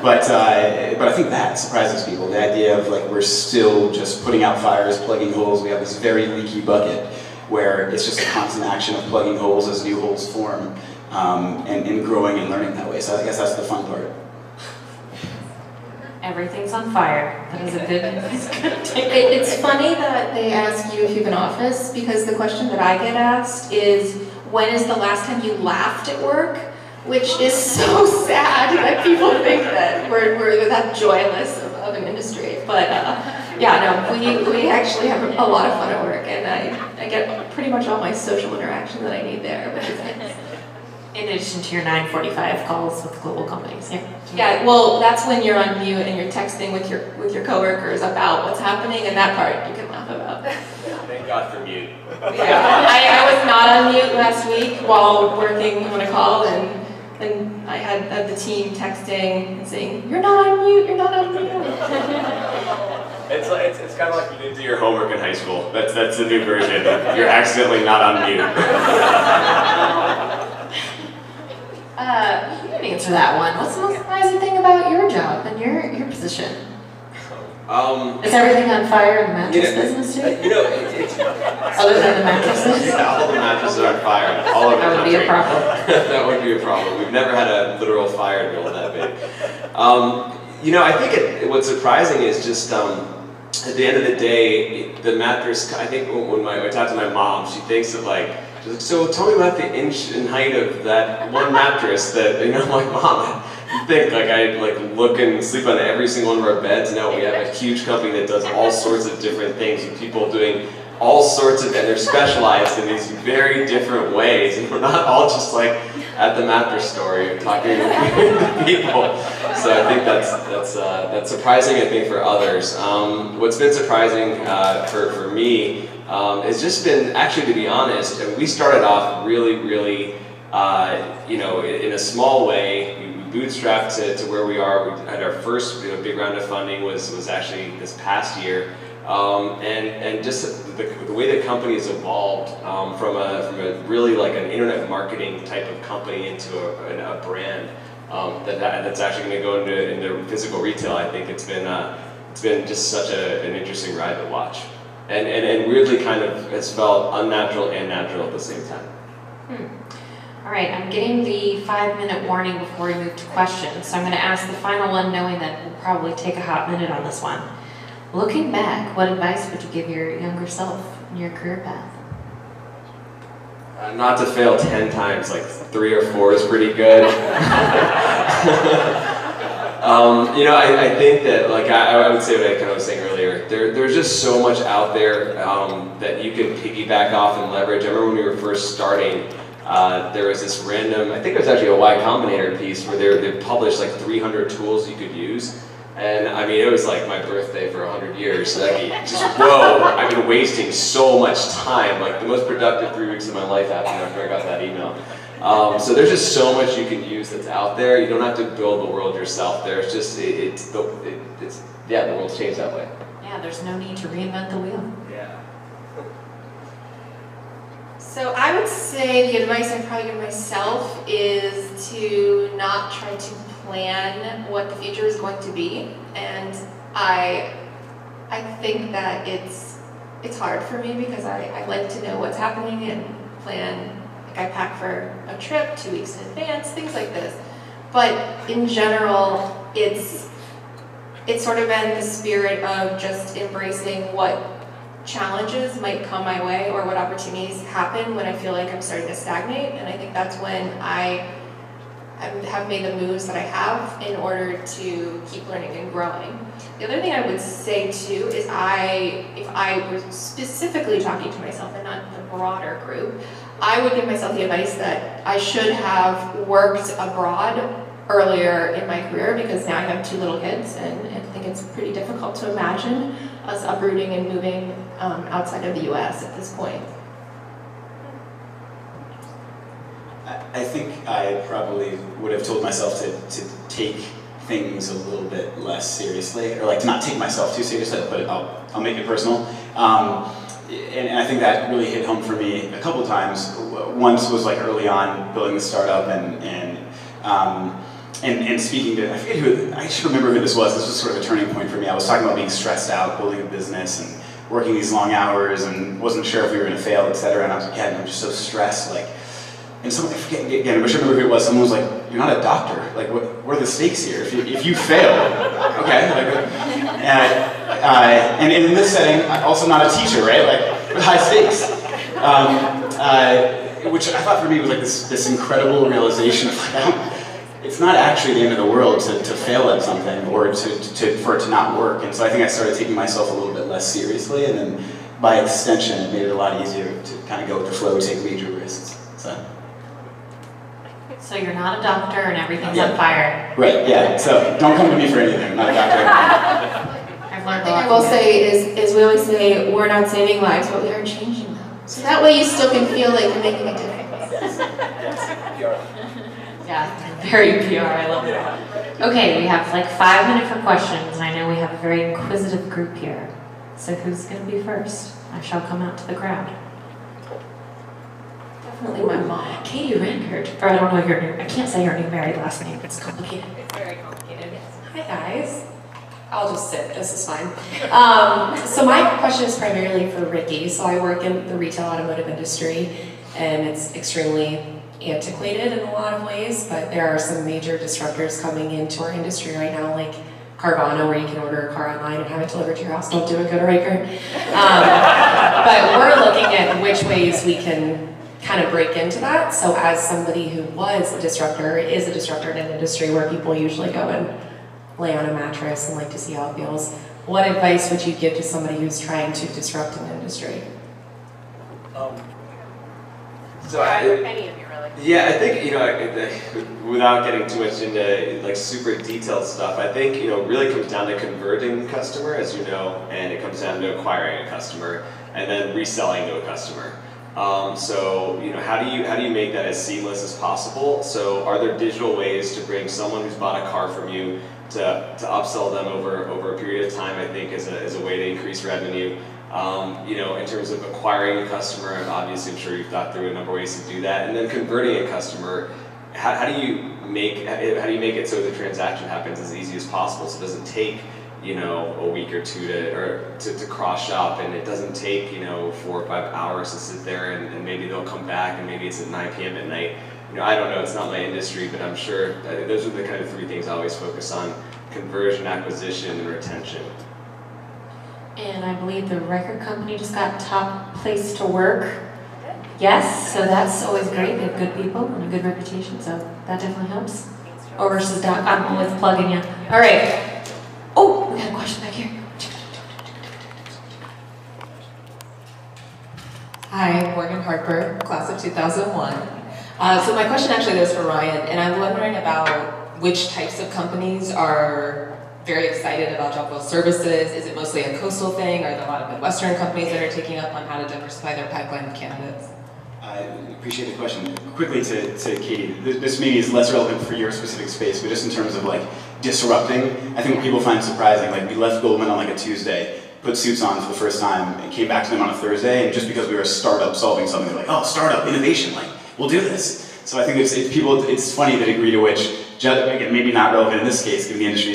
but uh, but I think that surprises people. The idea of like we're still just putting out fires, plugging holes. We have this very leaky bucket where it's just a constant action of plugging holes as new holes form, um, and, and growing and learning that way. So I guess that's the fun part. Everything's on fire. That is a good, [LAUGHS] that's good It, it's funny that they ask you if you have an office because the question that I get asked is, when is the last time you laughed at work? Which is so sad that people think that we're, we're that joyless of, of an industry. But uh, yeah, no, we, we actually have a lot of fun at work and I, I get pretty much all my social interaction that I need there, which is nice. In addition to your 945 calls with global companies. Yeah. Yeah, well, that's when you're on mute and you're texting with your with your coworkers about what's happening, and that part you can laugh about. Thank God for mute. Yeah, I, I was not on mute last week while working on a call, and and I had, had the team texting and saying, "You're not on mute. You're not on mute." [LAUGHS] It's, like, it's, it's kind of like you didn't do your homework in high school. That's, that's the new version. You're accidentally not on mute. [LAUGHS] Uh, you can answer that one. What's the most surprising thing about your job and your, your position? Um, Is everything on fire in the mattress you know, business too? you know, it, it's, [LAUGHS] Other than the mattresses? Yeah, all the mattresses are on fire all over That the would be a problem. [LAUGHS] that would be a problem. We've never had a literal fire drill that big. Um, you know, I think it, what's surprising is just um, at the end of the day, the mattress. I think when, when my, I talk to my mom, she thinks of like. She's like, so tell me about the inch and height of that one mattress that you know. [LAUGHS] I'm like, mom, think like I like look and sleep on every single one of our beds? No, we have a huge company that does all sorts of different things with people doing all sorts of, and they're specialized in these very different ways, and [LAUGHS] we're not all just like at the store you're talking to [LAUGHS] people. So I think that's that's uh, that's surprising. I think for others, um, what's been surprising uh, for for me um, just been actually, to be honest, and we started off really, really, uh, you know, in a small way. Bootstrapped to, to where we are. We had our first you know, big round of funding was was actually this past year. Um, and and just the, the way the company has evolved um, from a from a really like an internet marketing type of company into a, a brand um, that, that that's actually going to go into into physical retail. I think it's been uh, it's been just such a, an interesting ride to watch, and, and and weirdly kind of has felt unnatural and natural at the same time. All right, I'm getting the five minute warning before we move to questions. So I'm going to ask the final one, knowing that we'll probably take a hot minute on this one. Looking back, what advice would you give your younger self in your career path? Uh, not to fail 10 times, like three or four is pretty good. [LAUGHS] [LAUGHS] um, you know, I, I think that, like, I, I would say what I kind of was saying earlier, there, there's just so much out there um, that you can piggyback off and leverage. I remember when we were first starting, uh, there was this random, I think it was actually a Y Combinator piece where they, they published like 300 tools you could use. And I mean, it was like my birthday for 100 years. Like, just whoa, I've been wasting so much time. Like, the most productive three weeks of my life happened after I got that email. Um, so there's just so much you can use that's out there. You don't have to build the world yourself. There's just, it, it's, the, it, it's, yeah, the world's changed that way. Yeah, there's no need to reinvent the wheel. Yeah. So I would say the advice I'd probably give myself is to not try to plan what the future is going to be. And I I think that it's it's hard for me because I, I like to know what's happening and plan like I pack for a trip two weeks in advance, things like this. But in general, it's it's sort of been the spirit of just embracing what challenges might come my way or what opportunities happen when I feel like I'm starting to stagnate. And I think that's when I have made the moves that I have in order to keep learning and growing. The other thing I would say too is I, if I were specifically talking to myself and not the broader group, I would give myself the advice that I should have worked abroad earlier in my career because now I have two little kids and I think it's pretty difficult to imagine us uprooting and moving um, outside of the US at this point. I think I probably would have told myself to, to take things a little bit less seriously, or like to not take myself too seriously, but I'll, I'll make it personal. Um, and, and, I think that really hit home for me a couple times. Once was like early on building the startup and, and um, and, and speaking to, I forget who, I should remember who this was, this was sort of a turning point for me. I was talking about being stressed out, building a business, and working these long hours, and wasn't sure if we were gonna fail, et cetera, and I was like, yeah, I'm just so stressed, like, and someone, I forget, again, I wish I remember who it was, someone was like, you're not a doctor, like, what, what are the stakes here? If you, if you fail, okay, like, and, uh, and, in this setting, I'm also not a teacher, right, like, with [LAUGHS] high stakes. Um, uh, which I thought for me was like this, this incredible realization of like, it's not actually the end of the world to, to fail at something or to, to, for it to not work. And so I think I started taking myself a little bit less seriously, and then by extension, it made it a lot easier to kind of go with the flow, take major risks. So. So you're not a doctor and everything's yeah. on fire. Right, yeah. So don't come to me for anything. I'm not a doctor. [LAUGHS] I've learned One thing I will say is, is we always say we're not saving lives, but we are changing them. So that way you still can feel like you're making a difference. Yeah, very PR, I love it. Okay, we have like five minutes for questions, I know we have a very inquisitive group here. So who's going to be first? I shall come out to the crowd. Definitely my mom. Katie Rankert, or I don't know your name, I can't say her name very last name, it's complicated. It's very complicated. Hi guys. I'll just sit, this is fine. Um, so my question is primarily for Ricky. So I work in the retail automotive industry, and it's extremely antiquated in a lot of ways, but there are some major disruptors coming into our industry right now, like Carvana, where you can order a car online and have it delivered to your house. Don't do it, go to Riker. Um, but we're looking at which ways we can kind of break into that. So as somebody who was a disruptor, is a disruptor in an industry where people usually go and lay on a mattress and like to see how it feels, what advice would you give to somebody who's trying to disrupt an industry? Um, so I, any of you really. Yeah, I think you know, without getting too much into like super detailed stuff, I think you know really comes down to converting customer, as you know, and it comes down to acquiring a customer and then reselling to a customer. Um, so you know, how do you how do you make that as seamless as possible? So are there digital ways to bring someone who's bought a car from you to, to upsell them over over a period of time? I think as a, as a way to increase revenue. Um, you know, in terms of acquiring a customer, and obviously I'm sure you've thought through a number of ways to do that, and then converting a customer, how, how do you make how do you make it so the transaction happens as easy as possible so it doesn't take you know a week or two to or to, to cross shop and it doesn't take you know four or five hours to sit there and, and maybe they'll come back and maybe it's at 9 p.m. at night. You know, I don't know, it's not my industry, but I'm sure those are the kind of three things I always focus on: conversion, acquisition, and retention. And I believe the record company just got top place to work. Yes, so that's always great. They have good people and a good reputation, so that definitely helps. Or versus dot, I'm always plugging you. All right. Oh, we got a question back here. Hi, Morgan Harper, class of 2001. Uh, so my question actually goes for Ryan, and I'm wondering about which types of companies are very excited about Jopwell services? Is it mostly a coastal thing? Are there a lot of Midwestern companies that are taking up on how to diversify their pipeline of candidates? I appreciate the question. Quickly to, to Katie, this maybe is less relevant for your specific space, but just in terms of like disrupting, I think what people find surprising, like we left Goldman on like a Tuesday, put suits on for the first time, and came back to them on a Thursday, and just because we were a startup solving something, they're like, oh, startup, innovation, like, we'll do this. So I think it's, it's people, it's funny the degree to which, again, maybe not relevant in this case, given the industry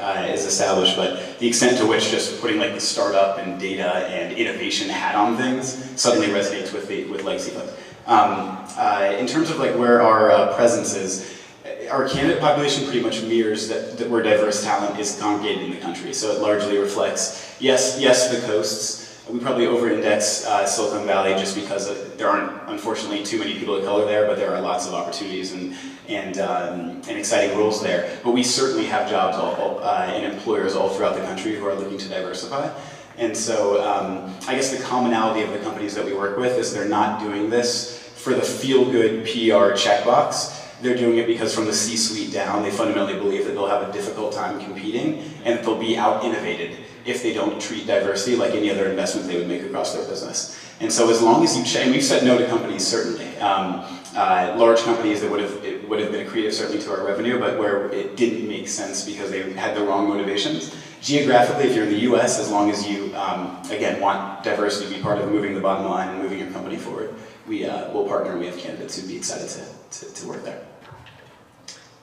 uh, is established, but the extent to which just putting like the startup and data and innovation hat on things suddenly resonates with the, with legacy folks. Um, uh, in terms of like where our uh, presence is, our candidate population pretty much mirrors that, that where diverse talent is congregated in the country. So it largely reflects, yes, yes, the coasts, We probably over-index uh, Silicon Valley just because there aren't, unfortunately, too many people of color there, but there are lots of opportunities and and, um, and exciting roles there. But we certainly have jobs all, uh, and employers all throughout the country who are looking to diversify. And so um, I guess the commonality of the companies that we work with is they're not doing this for the feel-good PR checkbox. They're doing it because from the C-suite down, they fundamentally believe that they'll have a difficult time competing and that they'll be out-innovated if they don't treat diversity like any other investment they would make across their business. And so as long as you and we've said no to companies certainly, um, uh, large companies that would have it would have been accretive certainly to our revenue, but where it didn't make sense because they had the wrong motivations. Geographically, if you're in the U.S., as long as you um, again want diversity to be part of moving the bottom line and moving your company forward, we uh, will partner. and We have candidates who'd be excited to, to, to work there.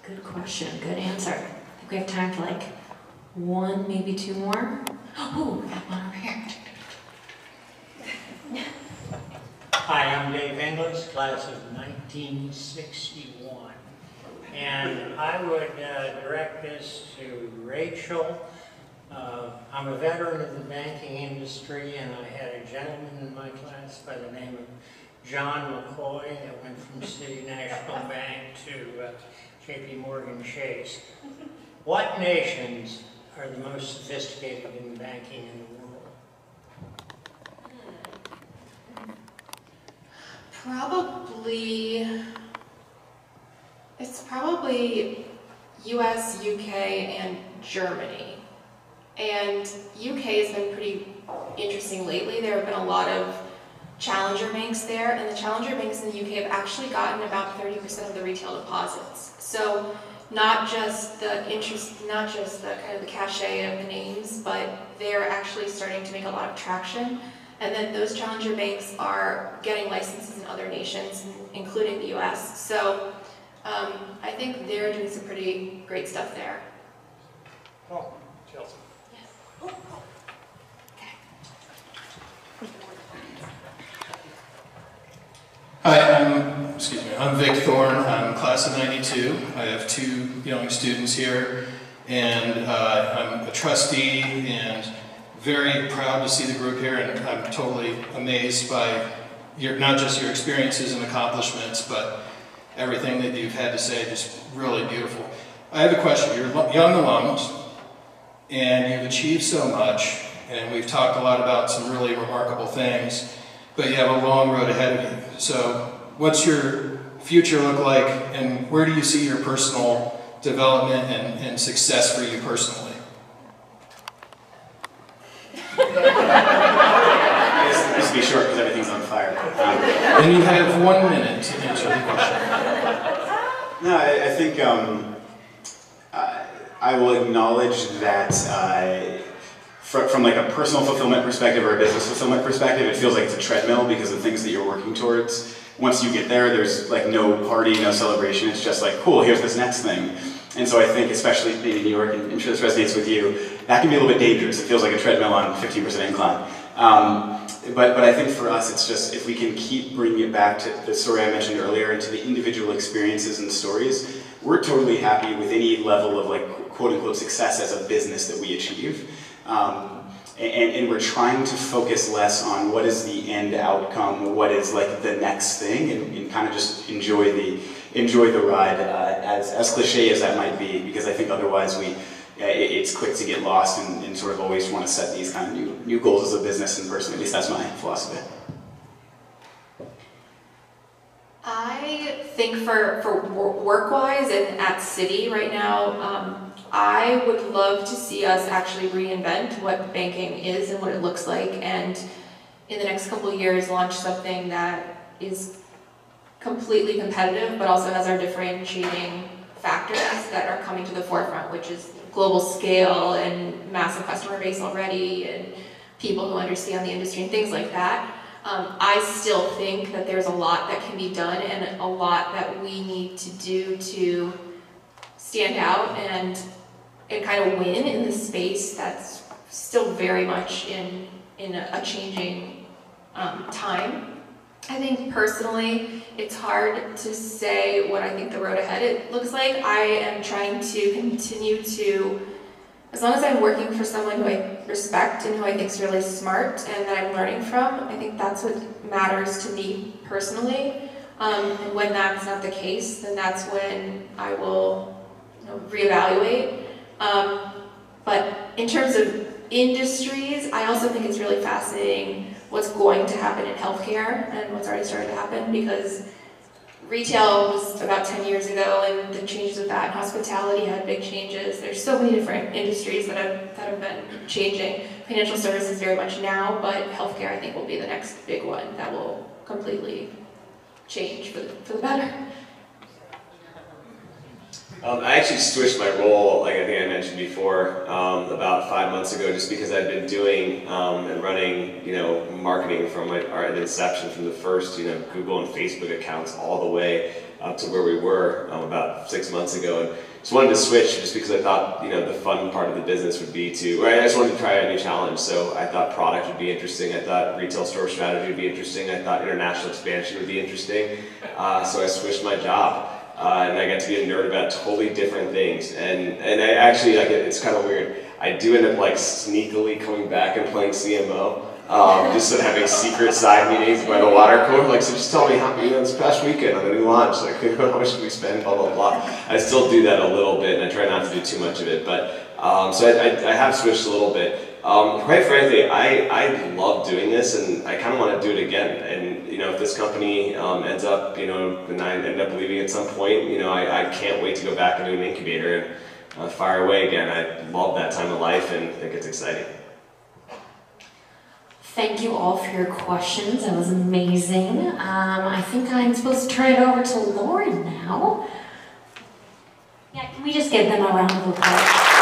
Good question, good answer. I think we have time for like one, maybe two more. [GASPS] Oh, got one over here. Hi, I'm Dave Inglis, class of 1961. And I would uh, direct this to Rachel. Uh, I'm a veteran of the banking industry and I had a gentleman in my class by the name of John McCoy that went from City National Bank to uh, JP Morgan Chase. What nations are the most sophisticated in banking in the world? Probably, it's probably US, UK, and Germany. And UK has been pretty interesting lately. There have been a lot of challenger banks there, and the challenger banks in the UK have actually gotten about 30% of the retail deposits. So not just the interest, not just the kind of the cachet of the names, but they're actually starting to make a lot of traction. And then those challenger banks are getting licenses in other nations, including the US. So um, I think they're doing some pretty great stuff there. Chelsea. Yes. Hi, I'm, Vic Thorne. I'm class of 92. I have two young students here, and uh, I'm a trustee and very proud to see the group here, and I'm totally amazed by your, not just your experiences and accomplishments, but everything that you've had to say, just really beautiful. I have a question. You're young alums, and you've achieved so much, and we've talked a lot about some really remarkable things, but you have a long road ahead of you. So what's your future look like, and where do you see your personal development and, and success for you personally? [LAUGHS] this will be short because everything's on fire. Um, and you have one minute to answer the question. No, I, I think um, I, I, will acknowledge that uh, from, from like a personal fulfillment perspective or a business fulfillment perspective, it feels like it's a treadmill because of things that you're working towards. Once you get there, there's like no party, no celebration. It's just like, cool, here's this next thing. And so I think, especially being in New York, and I'm sure this resonates with you, that can be a little bit dangerous. It feels like a treadmill on 15% incline. Um, but, but I think for us, it's just if we can keep bringing it back to the story I mentioned earlier and to the individual experiences and stories, we're totally happy with any level of like quote unquote success as a business that we achieve. Um, and, and, we're trying to focus less on what is the end outcome, what is like the next thing, and, and kind of just enjoy the enjoy the ride, uh, as, as cliche as that might be, because I think otherwise we, uh, it, it's quick to get lost and, and, sort of always want to set these kind of new, new goals as a business and person. At least that's my philosophy. I think for, for work-wise and at Citi right now, um, I would love to see us actually reinvent what banking is and what it looks like and in the next couple years launch something that is completely competitive, but also has our differentiating factors that are coming to the forefront, which is global scale and massive customer base already and people who understand the industry and things like that. Um, I still think that there's a lot that can be done and a lot that we need to do to stand out and and kind of win in the space that's still very much in in a, a changing um, time. I think personally, it's hard to say what I think the road ahead it looks like. I am trying to continue to as long as I'm working for someone who I respect and who I think is really smart and that I'm learning from, I think that's what matters to me personally. Um, and when that's not the case, then that's when I will you know, reevaluate. Um, but in terms of industries, I also think it's really fascinating what's going to happen in healthcare and what's already started to happen because retail was about 10 years ago and the changes with that hospitality had big changes. There's so many different industries that have that have been changing. Financial services very much now but healthcare i think will be the next big one that will completely change for the, for the better Um, I actually switched my role, like I think I mentioned before, um, about five months ago, just because I'd been doing um, and running, you know, marketing from my, our inception, from the first, you know, Google and Facebook accounts all the way up to where we were um, about six months ago, and just wanted to switch just because I thought, you know, the fun part of the business would be to, right? I just wanted to try a new challenge. So I thought product would be interesting. I thought retail store strategy would be interesting. I thought international expansion would be interesting. Uh, so I switched my job. Uh, and I got to be a nerd about totally different things. And and I actually like it, it's kind of weird. I do end up like sneakily coming back and playing CMO. Um, just sort of having secret side meetings by the water cooler. Like, so just tell me how you know this past weekend on the new launch. Like, [LAUGHS] how much we spend? Blah blah blah. I still do that a little bit, and I try not to do too much of it. But um, so I, I, I have switched a little bit. Um, quite frankly, I, I love doing this and I kind of want to do it again. And, you know, if this company um, ends up, you know, and I end up leaving at some point, you know, I, I can't wait to go back into an incubator and uh, fire away again. I love that time of life and think it's exciting. Thank you all for your questions. That was amazing. Um, I think I'm supposed to turn it over to Lauren now. Yeah, can we just give them a round of applause?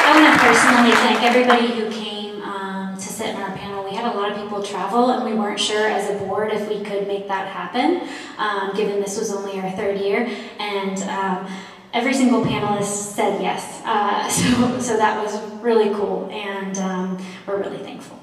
I want to personally thank everybody who came um, to sit in our panel. We had a lot of people travel, and we weren't sure as a board if we could make that happen, um, given this was only our third year. And um, every single panelist said yes. Uh, [LAUGHS] so, so that was really cool, and um, we're really thankful.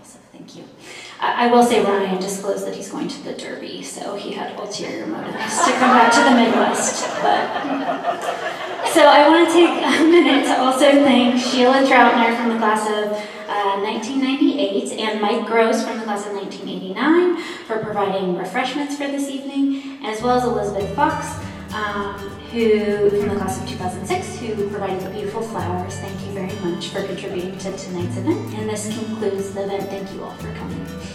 I will say Ryan disclosed that he's going to the Derby, so he had ulterior motives to come back to the Midwest. But so I want to take a minute to also thank Sheila Troutner from the class of uh, 1998 and Mike Gross from the class of 1989 for providing refreshments for this evening, as well as Elizabeth Fox, um, who from the class of 2006, who provided the beautiful flowers. Thank you very much for contributing to tonight's event. And this concludes the event. Thank you all for coming.